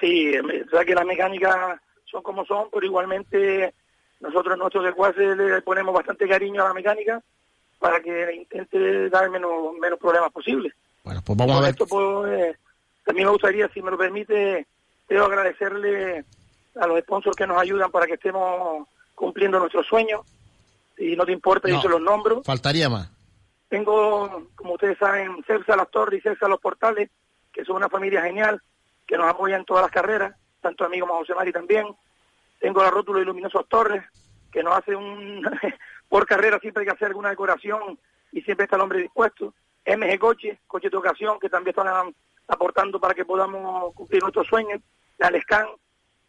Sí, o sea que las mecánicas son como son, pero igualmente nosotros nuestros desguaces le ponemos bastante cariño a la mecánica para que intente dar menos, menos problemas posibles. Bueno, pues vamos a ver. esto, pues, eh, también me gustaría, si me lo permite, quiero agradecerle a los sponsors que nos ayudan para que estemos cumpliendo nuestros sueños. Si no te importa, No. yo se los nombro. Faltaría más. Tengo, como ustedes saben, Celsa Las Torres y Celsa Los Portales, que son una familia genial, que nos apoya en todas las carreras, tanto a mí como José Mari también. Tengo la Rótulo y Luminosos Torres, que nos hace un... por carrera siempre hay que hacer alguna decoración y siempre está el hombre dispuesto. MG Coche, Coche de Ocasión, que también están aportando para que podamos cumplir nuestros sueños. La Lescan,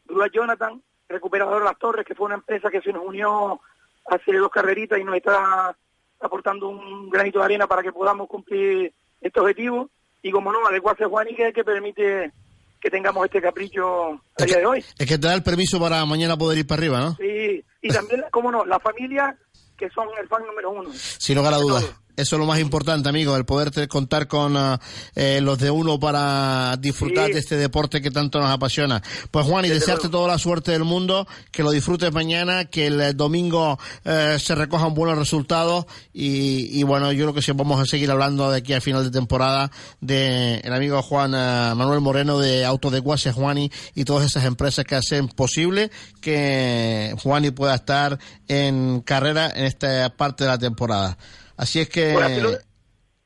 Grúa Jonathan, Recuperador Las Torres, que fue una empresa que se nos unió hace dos carreritas y nos está aportando un granito de arena para que podamos cumplir este objetivo. Y como no, adecuarse a Juanique que permite que tengamos este capricho a día de hoy. Es que te da el permiso para mañana poder ir para arriba, ¿no? Sí, y también, como no, la familia que son el fan número uno. Sin lugar a dudas. Eso es lo más importante, amigo, el poder contar con ah, eh, los de uno para disfrutar Sí. de este deporte que tanto nos apasiona. Pues Juan, y desearte luego. toda la suerte del mundo, que lo disfrutes mañana, que el eh, domingo eh, se recojan buenos resultados y, y bueno, yo creo que sí vamos a seguir hablando de aquí a final de temporada de el amigo Juan ah, Manuel Moreno de Auto de Juani y todas esas empresas que hacen posible que Juani pueda estar en carrera en esta parte de la temporada. Así es que así lo-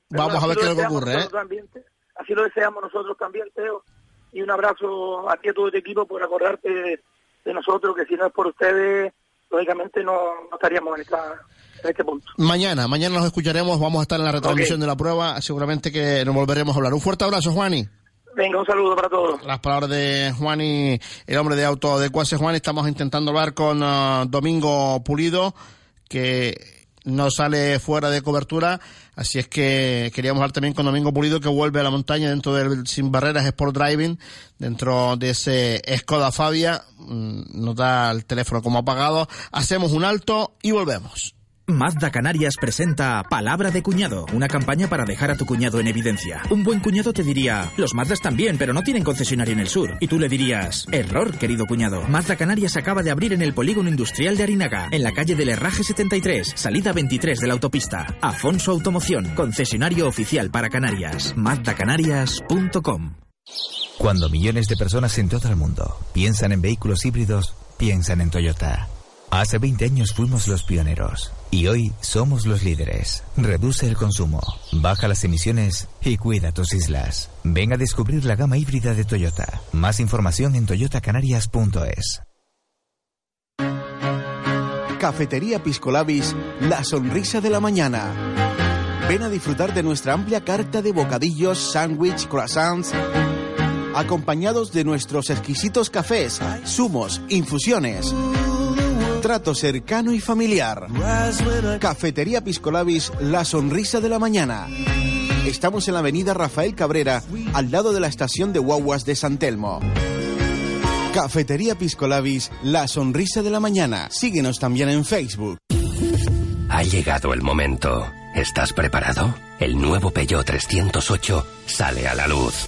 vamos a ver qué es lo que ocurre. ¿eh? también, así lo deseamos nosotros también, Teo. Y un abrazo a ti y a todo este equipo por acordarte de, de nosotros, que si no es por ustedes, lógicamente no, no estaríamos en, esta, este punto. Mañana, mañana nos escucharemos, vamos a estar en la retransmisión de la prueba, seguramente que nos volveremos a hablar. Un fuerte abrazo, Juani. Venga, un saludo para todos. Las palabras de Juan y el hombre de auto de Cuase Juan. Estamos intentando hablar con uh, Domingo Pulido, que no sale fuera de cobertura. Así es que queríamos hablar también con Domingo Pulido, que vuelve a la montaña dentro del Sin Barreras Sport Driving, dentro de ese Skoda Fabia. Mm, nos da el teléfono como apagado. Hacemos un alto y volvemos. Mazda Canarias presenta Palabra de Cuñado, una campaña para dejar a tu cuñado en evidencia. Un buen cuñado te diría, los Mazdas también, pero no tienen concesionario en el sur. Y tú le dirías, error, querido cuñado. Mazda Canarias acaba de abrir en el polígono industrial de Arinaga, en la calle del Herraje 73, salida 23 de la autopista. Afonso Automoción, concesionario oficial para Canarias. MazdaCanarias.com Cuando millones de personas en todo el mundo piensan en vehículos híbridos, piensan en Toyota. Hace 20 años fuimos los pioneros y hoy somos los líderes. Reduce el consumo, baja las emisiones y cuida tus islas. Ven a descubrir la gama híbrida de Toyota. Más información en toyotacanarias.es. Cafetería Piscolabis, la sonrisa de la mañana. Ven a disfrutar de nuestra amplia carta de bocadillos, sándwich, croissants, acompañados de nuestros exquisitos cafés, zumos, infusiones trato cercano y familiar. Cafetería Piscolabis, la sonrisa de la mañana. Estamos en la avenida Rafael Cabrera, al lado de la estación de guaguas de San Telmo. Cafetería Piscolabis, la sonrisa de la mañana. Síguenos también en Facebook. Ha llegado el momento. ¿Estás preparado? El nuevo Peugeot 308 sale a la luz.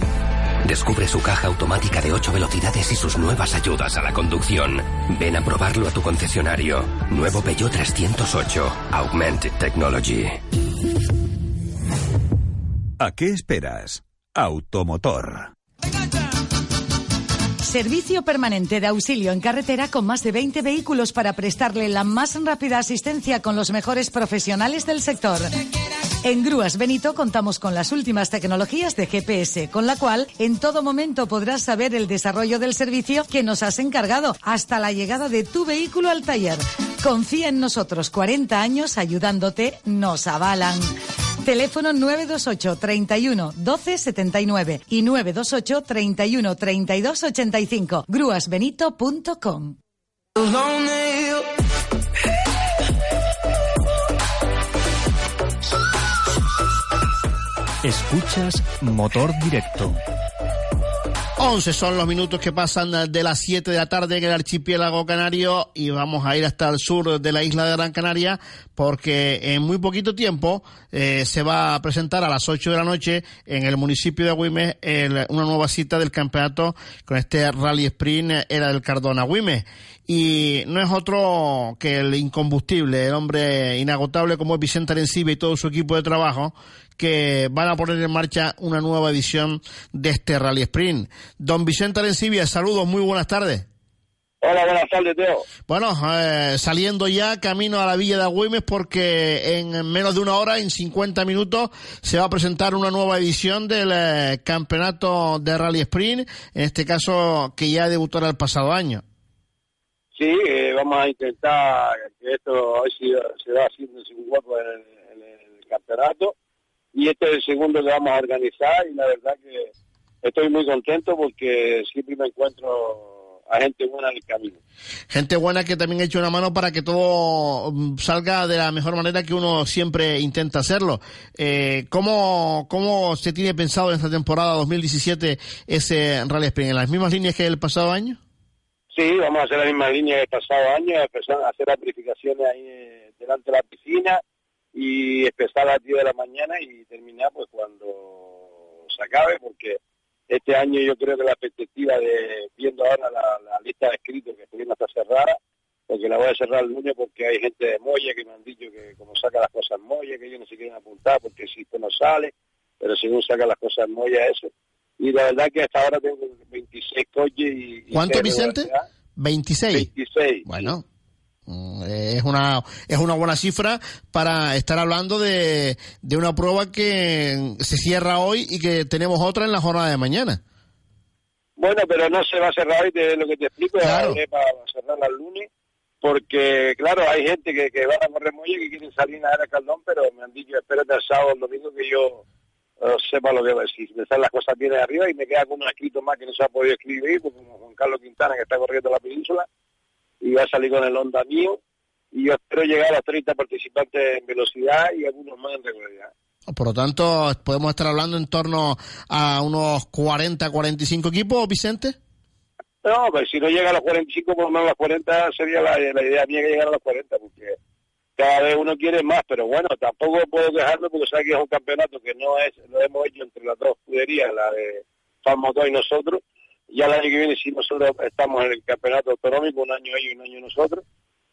Descubre su caja automática de 8 velocidades y sus nuevas ayudas a la conducción. Ven a probarlo a tu concesionario. Nuevo Peugeot 308. Augmented Technology. ¿A qué esperas? Automotor. Servicio permanente de auxilio en carretera con más de 20 vehículos para prestarle la más rápida asistencia con los mejores profesionales del sector. En Grúas Benito contamos con las últimas tecnologías de GPS, con la cual en todo momento podrás saber el desarrollo del servicio que nos has encargado hasta la llegada de tu vehículo al taller. Confía en nosotros, 40 años ayudándote, nos avalan. Teléfono 928 31 12 79 y 928 31 32 85. Grúasbenito.com. Escuchas Motor Directo. 11 son los minutos que pasan de las 7 de la tarde en el archipiélago canario y vamos a ir hasta el sur de la isla de Gran Canaria porque en muy poquito tiempo eh, se va a presentar a las 8 de la noche en el municipio de Agüimes una nueva cita del campeonato con este Rally Sprint era del Cardona Agüimes y no es otro que el incombustible, el hombre inagotable como es Vicente Arencibe y todo su equipo de trabajo que van a poner en marcha una nueva edición de este Rally Sprint. Don Vicente Arencibia, saludos, muy buenas tardes. Hola, buenas tardes, Teo. Bueno, eh, saliendo ya camino a la Villa de Agüimes porque en menos de una hora, en 50 minutos, se va a presentar una nueva edición del eh, campeonato de Rally Sprint, en este caso que ya debutará el pasado año. Sí, eh, vamos a intentar que esto hoy se va haciendo sin hueco en el campeonato y este es el segundo que vamos a organizar y la verdad que estoy muy contento porque siempre me encuentro a gente buena en el camino. Gente buena que también ha hecho una mano para que todo mm, salga de la mejor manera que uno siempre intenta hacerlo. Eh, ¿cómo, ¿Cómo se tiene pensado en esta temporada 2017 ese Rally Sprint? ¿En las mismas líneas que el pasado año? Sí, vamos a hacer la misma línea que el pasado año, empezar a hacer las verificaciones ahí eh, delante de la piscina, y empezar a las 10 de la mañana y terminar pues cuando se acabe, porque este año yo creo que la perspectiva de, viendo ahora la, lista de escritos que todavía está cerrada, porque la voy a cerrar el lunes porque hay gente de Moya que me han dicho que como saca las cosas en Moya, que ellos no se quieren apuntar porque si esto no sale, pero según saca las cosas en Moya eso. Y la verdad que hasta ahora tengo 26 coches y... ¿Cuánto, Vicente? 26. 26. Bueno. Mm, es una, es una buena cifra para estar hablando de, de una prueba que se cierra hoy y que tenemos otra en la jornada de mañana. Bueno, pero no se va a cerrar hoy, de lo que te explico, claro. para cerrarla el lunes, porque claro, hay gente que, que van a correr muy y que quieren salir a el Caldón, pero me han dicho, espérate el sábado, el domingo, que yo eh, sepa lo que va a decir. Me las cosas bien de arriba y me queda con un escrito más que no se ha podido escribir, como Juan Carlos Quintana que está corriendo la península y va a salir con el Honda mío y yo espero llegar a los 30 participantes en velocidad y algunos más en regularidad. Por lo tanto, podemos estar hablando en torno a unos 40, 45 equipos, Vicente. No, pues si no llega a los 45, por lo menos a los 40 sería la, la idea mía que llegar a los 40, porque cada vez uno quiere más, pero bueno, tampoco puedo quejarme porque sabe que es un campeonato que no es, lo hemos hecho entre las dos escuderías, la de Fan Motor y nosotros. Ya el año que viene, si nosotros estamos en el campeonato autonómico, un año ellos y un año nosotros,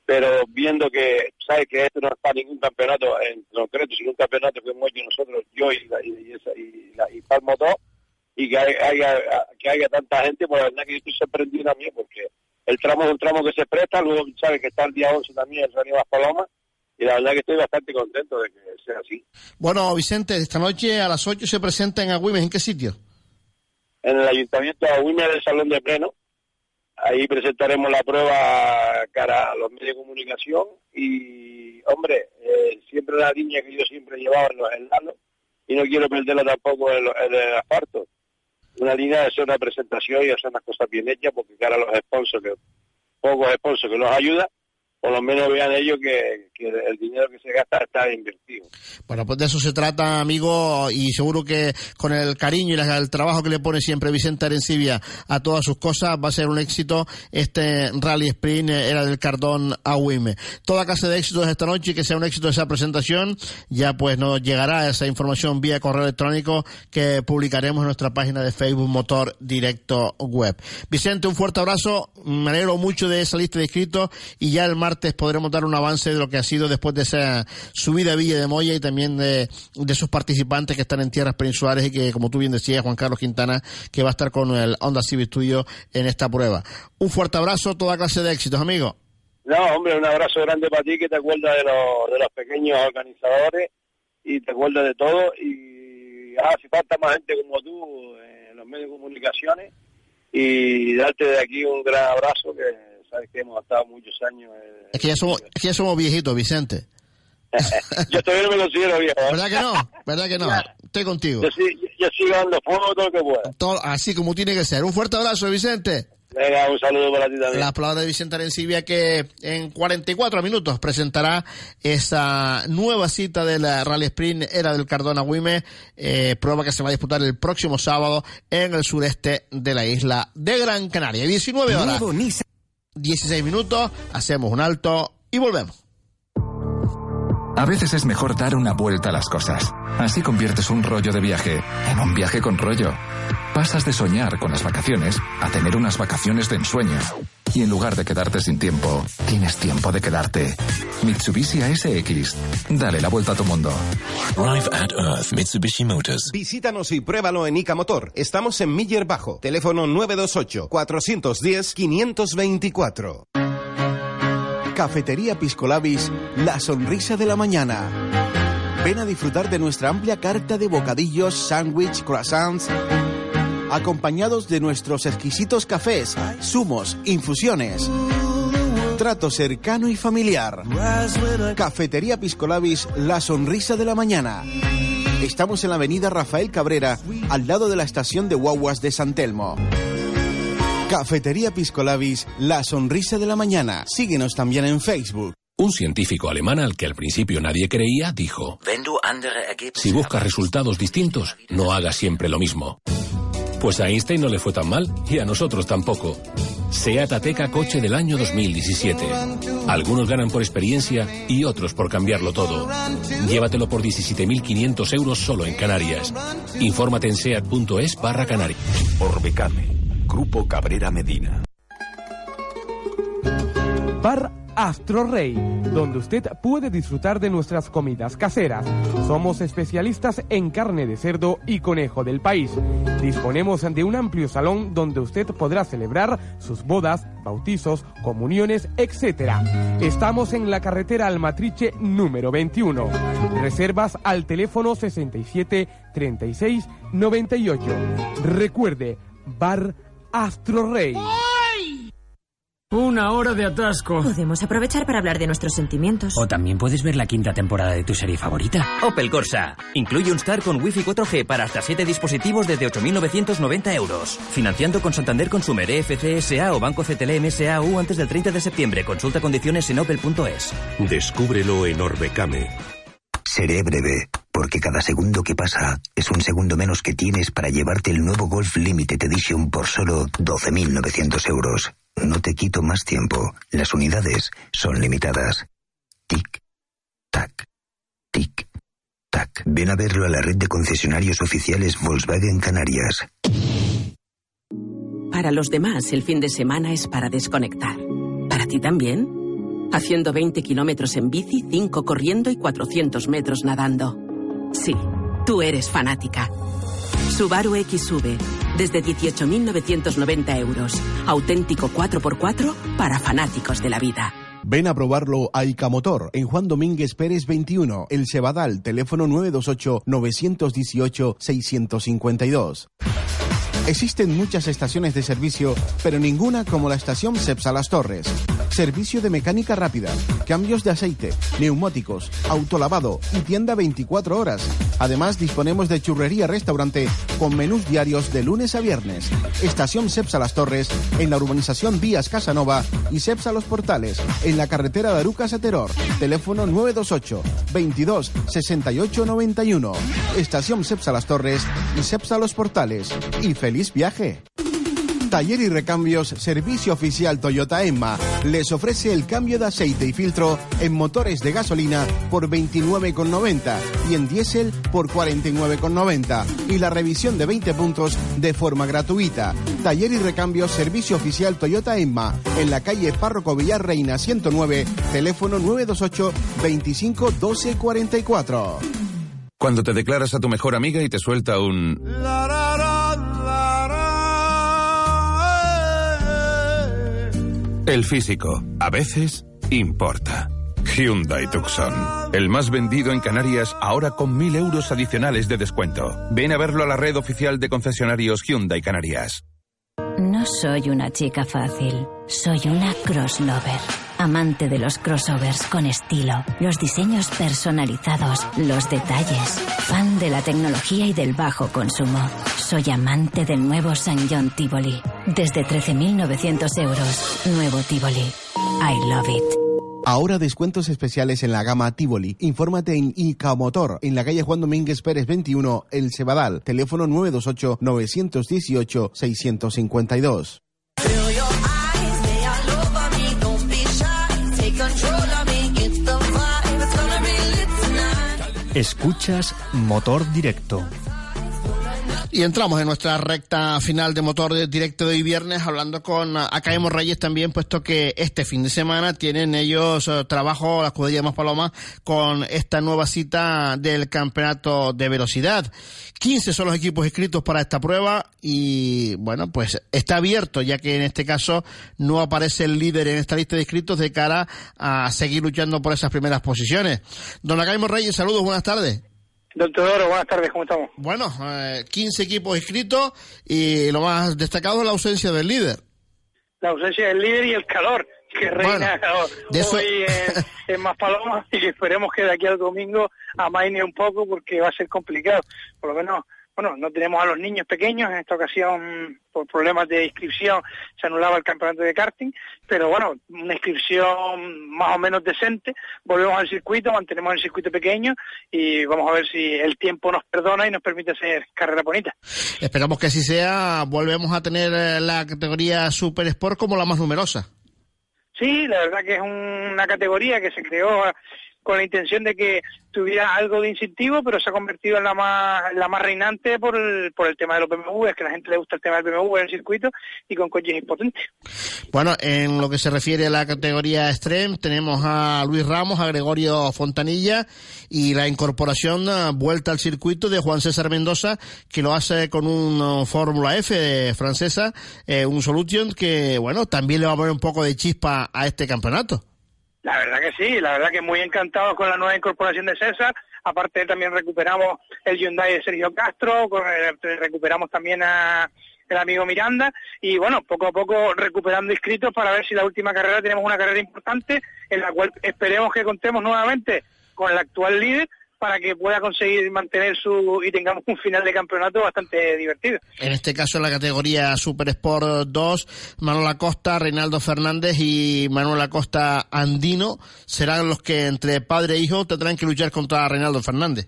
pero viendo que, sabe que esto no es para ningún campeonato en concreto, sino un campeonato que hemos hecho nosotros, yo y, la, y, esa, y, la, y Fan Motor, y que haya, que haya tanta gente, pues la verdad que yo estoy sorprendido también, porque el tramo es un tramo que se presta, luego sabe que está el día 11 también el Rani Las Palomas, y la verdad que estoy bastante contento de que sea así. Bueno, Vicente, esta noche a las 8 se presenta en Agüimes, ¿en qué sitio? En el Ayuntamiento de Agüimes del Salón de Pleno. Ahí presentaremos la prueba cara a los medios de comunicación y, hombre, eh, siempre la línea que yo siempre llevaba en los helados y no quiero perderla tampoco en, el asfalto. Una línea de hacer una presentación y hacer unas cosas bien hechas porque cara a los sponsors, que, pocos sponsors que nos ayudan, por lo menos vean ellos que, el dinero que se gasta está invertido. Bueno, pues de eso se trata, amigo, y seguro que con el cariño y el trabajo que le pone siempre Vicente Arencibia a todas sus cosas va a ser un éxito este Rally Sprint era del Cardón a Wime. Toda clase de éxitos esta noche y que sea un éxito esa presentación, ya pues nos llegará esa información vía correo electrónico que publicaremos en nuestra página de Facebook Motor Directo Web. Vicente, un fuerte abrazo, me alegro mucho de esa lista de inscritos y ya el martes podremos dar un avance de lo que ha sido después de esa subida a Villa de Moya y también de, de sus participantes que están en tierras peninsulares y que, como tú bien decías, Juan Carlos Quintana, que va a estar con el Honda Civic tuyo en esta prueba. Un fuerte abrazo, toda clase de éxitos, amigo. No, hombre, un abrazo grande para ti que te acuerdas de, los, de los pequeños organizadores y te acuerdas de todo y ah, si falta más gente como tú en los medios de comunicaciones y darte de aquí un gran abrazo que sabes que hemos estado muchos años. Eh, es, que ya somos, es que ya somos viejitos, Vicente. yo todavía no me considero viejo. ¿eh? ¿Verdad que no? ¿Verdad que no? Estoy contigo. Yo, sí, yo sigo dando fuego todo lo que pueda. Todo, así como tiene que ser. Un fuerte abrazo, Vicente. Venga, un saludo para ti también. Las palabras de Vicente Arencibia que en 44 minutos presentará esa nueva cita del Rally Sprint Era del Cardona Wime, eh, prueba que se va a disputar el próximo sábado en el sureste de la isla de Gran Canaria. 19 horas. 16 minutos, hacemos un alto y volvemos. A veces es mejor dar una vuelta a las cosas. Así conviertes un rollo de viaje en un viaje con rollo. Pasas de soñar con las vacaciones a tener unas vacaciones de ensueño. Y en lugar de quedarte sin tiempo, tienes tiempo de quedarte. Mitsubishi ASX. Dale la vuelta a tu mundo. Drive at Earth, Mitsubishi Motors. Visítanos y pruébalo en Ica Motor. Estamos en Miller Bajo. Teléfono 928-410-524. Cafetería Piscolabis, la sonrisa de la mañana. Ven a disfrutar de nuestra amplia carta de bocadillos, sándwich, croissants acompañados de nuestros exquisitos cafés, zumos, infusiones. Trato cercano y familiar. Cafetería Piscolabis, la sonrisa de la mañana. Estamos en la avenida Rafael Cabrera, al lado de la estación de guaguas de San Telmo. Cafetería Piscolabis, la sonrisa de la mañana. Síguenos también en Facebook. Un científico alemán al que al principio nadie creía dijo, si buscas resultados distintos, no hagas siempre lo mismo. Pues a Einstein no le fue tan mal y a nosotros tampoco. SEAT Ateca coche del año 2017. Algunos ganan por experiencia y otros por cambiarlo todo. Llévatelo por 17.500 euros solo en Canarias. Infórmate en seat.es barra Canarias. Orbecame, Grupo Cabrera Medina. Bar Astro Rey, donde usted puede disfrutar de nuestras comidas caseras. Somos especialistas en carne de cerdo y conejo del país. Disponemos de un amplio salón donde usted podrá celebrar sus bodas, bautizos, comuniones, etc. Estamos en la carretera Almatriche número 21. Reservas al teléfono 67 36 98. Recuerde, Bar Astro Rey. Una hora de atasco. Podemos aprovechar para hablar de nuestros sentimientos. O también puedes ver la quinta temporada de tu serie favorita. Opel Corsa. Incluye un Star con Wi-Fi 4G para hasta 7 dispositivos desde 8.990 euros. Financiando con Santander Consumer, EFCSA o Banco CTLM SAU antes del 30 de septiembre. Consulta condiciones en opel.es. Descúbrelo en Orbecame. Seré breve, porque cada segundo que pasa es un segundo menos que tienes para llevarte el nuevo Golf Limited Edition por solo 12.900 euros. No te quito más tiempo. Las unidades son limitadas. Tic, tac, tic, tac. Ven a verlo a la red de concesionarios oficiales Volkswagen Canarias. Para los demás, el fin de semana es para desconectar. ¿Para ti también? Haciendo 20 kilómetros en bici, 5 corriendo y 400 metros nadando. Sí, tú eres fanática. Subaru XV, desde 18.990 euros. Auténtico 4x4 para fanáticos de la vida. Ven a probarlo a Icamotor en Juan Domínguez Pérez 21, El Cebadal, teléfono 928-918-652. Existen muchas estaciones de servicio, pero ninguna como la estación Cepsa Las Torres. Servicio de mecánica rápida, cambios de aceite, neumáticos, autolavado y tienda 24 horas. Además, disponemos de churrería restaurante con menús diarios de lunes a viernes. Estación Cepsa Las Torres en la urbanización Vías Casanova y Cepsa Los Portales en la carretera de Arucas. Teléfono 928 22 68 91. Estación Cepsa Las Torres y Cepsa Los Portales. Y feliz viaje. Taller y Recambios Servicio Oficial Toyota Emma les ofrece el cambio de aceite y filtro en motores de gasolina por 29,90 y en diésel por 49,90 y la revisión de 20 puntos de forma gratuita. Taller y Recambios Servicio Oficial Toyota Emma en la calle Párroco Villar Reina 109, teléfono 928 25 12 44. Cuando te declaras a tu mejor amiga y te suelta un... El físico, a veces, importa. Hyundai Tucson, el más vendido en Canarias, ahora con mil euros adicionales de descuento. Ven a verlo a la red oficial de concesionarios Hyundai Canarias. No soy una chica fácil, soy una crossover. Amante de los crossovers con estilo, los diseños personalizados, los detalles. Fan de la tecnología y del bajo consumo. Soy amante del nuevo San John Tivoli. Desde 13.900 euros. Nuevo Tivoli. I love it. Ahora descuentos especiales en la gama Tivoli. Infórmate en Icamotor, en la calle Juan Domínguez Pérez 21, El Cebadal. Teléfono 928 918 652. Escuchas Motor Directo. Y entramos en nuestra recta final de motor de directo de hoy viernes hablando con Academo Reyes también, puesto que este fin de semana tienen ellos eh, trabajo, la escudería de Paloma, con esta nueva cita del campeonato de velocidad. 15 son los equipos inscritos para esta prueba y bueno, pues está abierto, ya que en este caso no aparece el líder en esta lista de inscritos de cara a seguir luchando por esas primeras posiciones. Don Academo Reyes, saludos, buenas tardes. Doctor Oro, buenas tardes, ¿cómo estamos? Bueno, eh, 15 equipos inscritos y lo más destacado es la ausencia del líder. La ausencia del líder y el calor que reina hoy en, en Maspalomas y que esperemos que de aquí al domingo amaine un poco porque va a ser complicado. Por lo menos bueno, no tenemos a los niños pequeños, en esta ocasión por problemas de inscripción se anulaba el campeonato de karting, pero bueno, una inscripción más o menos decente, volvemos al circuito, mantenemos el circuito pequeño y vamos a ver si el tiempo nos perdona y nos permite hacer carrera bonita. Esperamos que así sea, volvemos a tener eh, la categoría Super Sport como la más numerosa. Sí, la verdad que es una categoría que se creó con la intención de que tuviera algo de incentivo, pero se ha convertido en la más, la más reinante por el, por el tema de los BMW, es que a la gente le gusta el tema del BMW en el circuito y con coches impotentes. Bueno, en lo que se refiere a la categoría Extreme, tenemos a Luis Ramos, a Gregorio Fontanilla y la incorporación, eh, vuelta al circuito de Juan César Mendoza, que lo hace con un Fórmula F francesa, eh, un Solution que, bueno, también le va a poner un poco de chispa a este campeonato. La verdad que sí, la verdad que muy encantado con la nueva incorporación de César. Aparte también recuperamos el Hyundai de Sergio Castro, recuperamos también a el amigo Miranda, y bueno, poco a poco recuperando inscritos para ver si la última carrera tenemos una carrera importante en la cual esperemos que contemos nuevamente con el actual líder para que pueda conseguir mantener su y tengamos un final de campeonato bastante divertido. En este caso en la categoría Super Sport 2, Manuel Acosta, Reinaldo Fernández y Manuel Acosta Andino serán los que entre padre e hijo tendrán que luchar contra Reinaldo Fernández.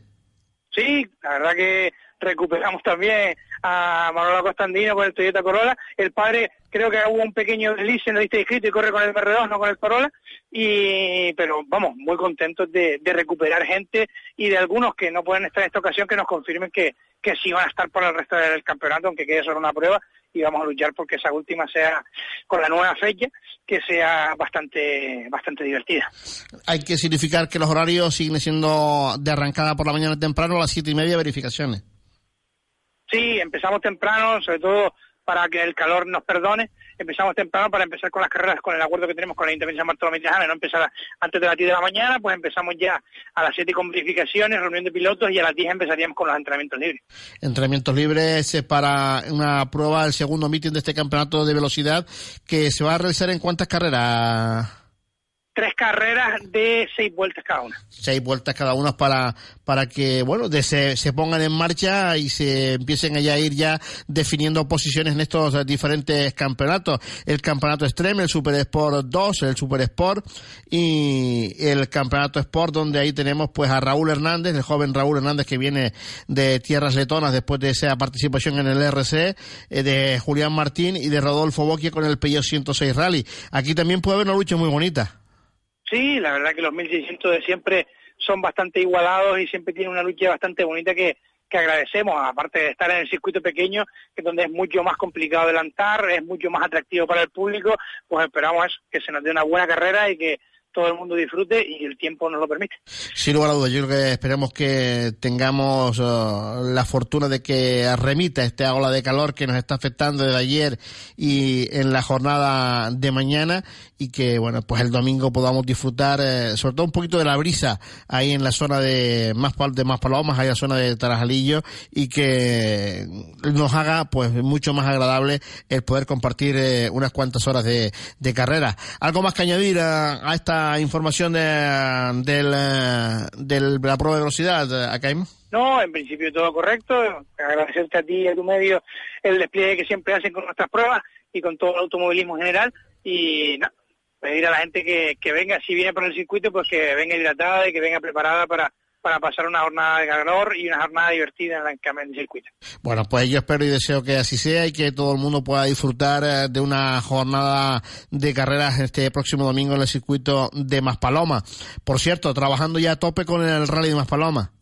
Sí, la verdad que recuperamos también a Manuel Acosta Andino con el Toyota Corolla. El padre creo que hubo un pequeño desliz en la lista de inscritos y corre con el BR2, no con el Corolla. Y, pero vamos, muy contentos de, recuperar gente y de algunos que no pueden estar en esta ocasión que nos confirmen que, que sí van a estar por el resto del campeonato, aunque quede solo una prueba y vamos a luchar porque esa última sea con la nueva fecha que sea bastante bastante divertida. Hay que significar que los horarios siguen siendo de arrancada por la mañana temprano a las siete y media verificaciones. Sí, empezamos temprano, sobre todo para que el calor nos perdone. Empezamos temprano para empezar con las carreras, con el acuerdo que tenemos con la Intendencia de Bartolomé de no empezar antes de las 10 de la mañana, pues empezamos ya a las 7 con verificaciones, reunión de pilotos y a las 10 empezaríamos con los entrenamientos libres. Entrenamientos libres para una prueba, el segundo meeting de este campeonato de velocidad que se va a realizar en cuántas carreras? Tres carreras de seis vueltas cada una. Seis vueltas cada una para, para que, bueno, de se, se pongan en marcha y se empiecen allá a ir ya definiendo posiciones en estos diferentes campeonatos. El campeonato Extreme, el Super Sport 2, el Super Sport y el campeonato Sport donde ahí tenemos pues a Raúl Hernández, el joven Raúl Hernández que viene de tierras letonas después de esa participación en el RC, eh, de Julián Martín y de Rodolfo Boquia con el Peugeot 106 Rally. Aquí también puede haber una lucha muy bonita. Sí, la verdad que los 1600 de siempre son bastante igualados y siempre tienen una lucha bastante bonita que, que agradecemos, aparte de estar en el circuito pequeño, que donde es mucho más complicado adelantar, es mucho más atractivo para el público, pues esperamos que se nos dé una buena carrera y que todo el mundo disfrute y el tiempo nos lo permite. Sin lugar a dudas, yo creo que esperemos que tengamos uh, la fortuna de que remita esta ola de calor que nos está afectando desde ayer y en la jornada de mañana y que, bueno, pues el domingo podamos disfrutar, eh, sobre todo un poquito de la brisa ahí en la zona de más de más palomas, ahí en la zona de Tarajalillo y que nos haga pues mucho más agradable el poder compartir eh, unas cuantas horas de, de carrera. ¿Algo más que añadir a, a esta información de, la prueba de velocidad, Akaim? No, en principio todo correcto. Agradecerte a ti y a tu medio el despliegue que siempre hacen con nuestras pruebas y con todo el automovilismo en general. Y no, pedir a la gente que venga, si viene por el circuito, pues que venga hidratada y que venga preparada para para pasar una jornada de calor y una jornada divertida en el circuito. Bueno, pues yo espero y deseo que así sea y que todo el mundo pueda disfrutar eh, de una jornada de carreras este próximo domingo en el circuito de Maspaloma. Por cierto, trabajando ya a tope con el rally de Maspaloma.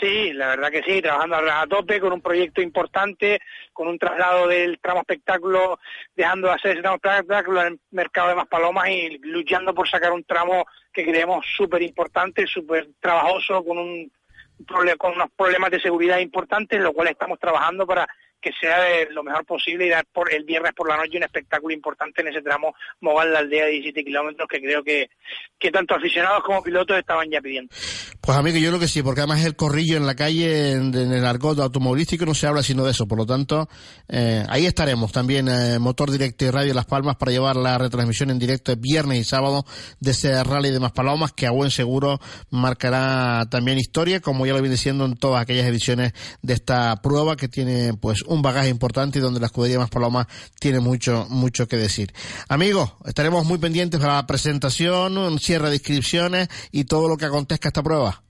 Sí, la verdad que sí, trabajando a tope con un proyecto importante, con un traslado del tramo espectáculo, dejando de hacer ese tramo espectáculo en el mercado de Maspalomas y luchando por sacar un tramo que creemos súper importante, súper trabajoso, con, un, con unos problemas de seguridad importantes, lo cual estamos trabajando para que sea de lo mejor posible y dar por el viernes por la noche un espectáculo importante en ese tramo Moval la aldea de 17 kilómetros que creo que, que tanto aficionados como pilotos estaban ya pidiendo. Pues amigo, yo creo que sí, porque además el corrillo en la calle, en, el argot automovilístico no se habla sino de eso, por lo tanto, eh, ahí estaremos también, eh, Motor Directo y Radio Las Palmas para llevar la retransmisión en directo el viernes y sábado de ese rally de Maspalomas que a buen seguro marcará también historia, como ya lo viene diciendo en todas aquellas ediciones de esta prueba que tiene pues un bagaje importante y donde la escudería Más Paloma tiene mucho, mucho que decir. Amigos, estaremos muy pendientes para la presentación, un cierre de inscripciones y todo lo que acontezca esta prueba.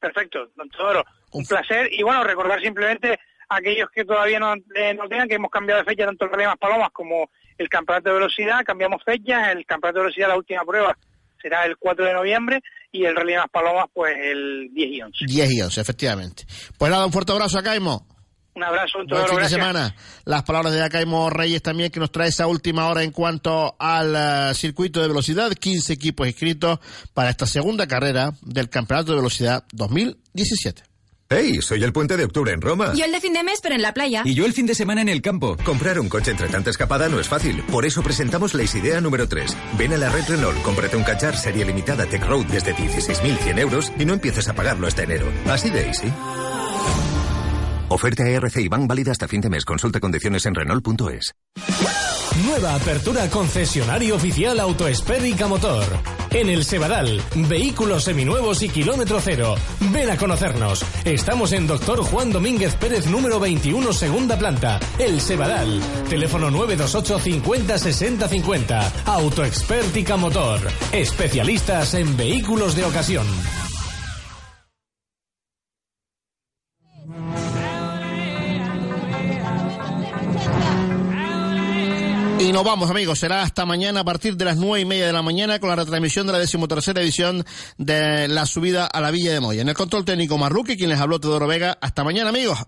Perfecto, don Teodoro. Un placer y bueno, recordar simplemente a aquellos que todavía no, eh, no tengan que hemos cambiado de fecha tanto el Rally Más Palomas como el Campeonato de Velocidad, cambiamos fechas, el Campeonato de Velocidad, la última prueba será el 4 de noviembre y el Rally Más Palomas pues el 10 y 11. 10 y 11, efectivamente. Pues nada, un fuerte abrazo a Caimo. Un abrazo. Un Buen fin de semana. Las palabras de Acaimo Reyes también que nos trae esa última hora en cuanto al eh, circuito de velocidad. 15 equipos inscritos para esta segunda carrera del Campeonato de Velocidad 2017. Hey, soy el puente de octubre en Roma. Yo el de fin de mes, pero en la playa. Y yo el fin de semana en el campo. Comprar un coche entre tanta escapada no es fácil. Por eso presentamos la idea número 3. Ven a la red Renault, cómprate un cachar serie limitada Tech Road desde 16.100 euros y no empieces a pagarlo hasta enero. Así de easy. Oferta ERC y van válida hasta fin de mes. Consulta condiciones en Renault.es. Nueva apertura concesionario oficial Autoespérica Motor. En el Sebadal, vehículos seminuevos y kilómetro cero. Ven a conocernos. Estamos en Doctor Juan Domínguez Pérez número 21, segunda planta. El Sebadal. Teléfono 928 50 60 50. Autoexpértica Motor. Especialistas en vehículos de ocasión. Y nos vamos, amigos. Será hasta mañana a partir de las nueve y media de la mañana con la retransmisión de la decimotercera edición de la subida a la Villa de Moya. En el control técnico Marruque, quien les habló Teodoro Vega. Hasta mañana, amigos.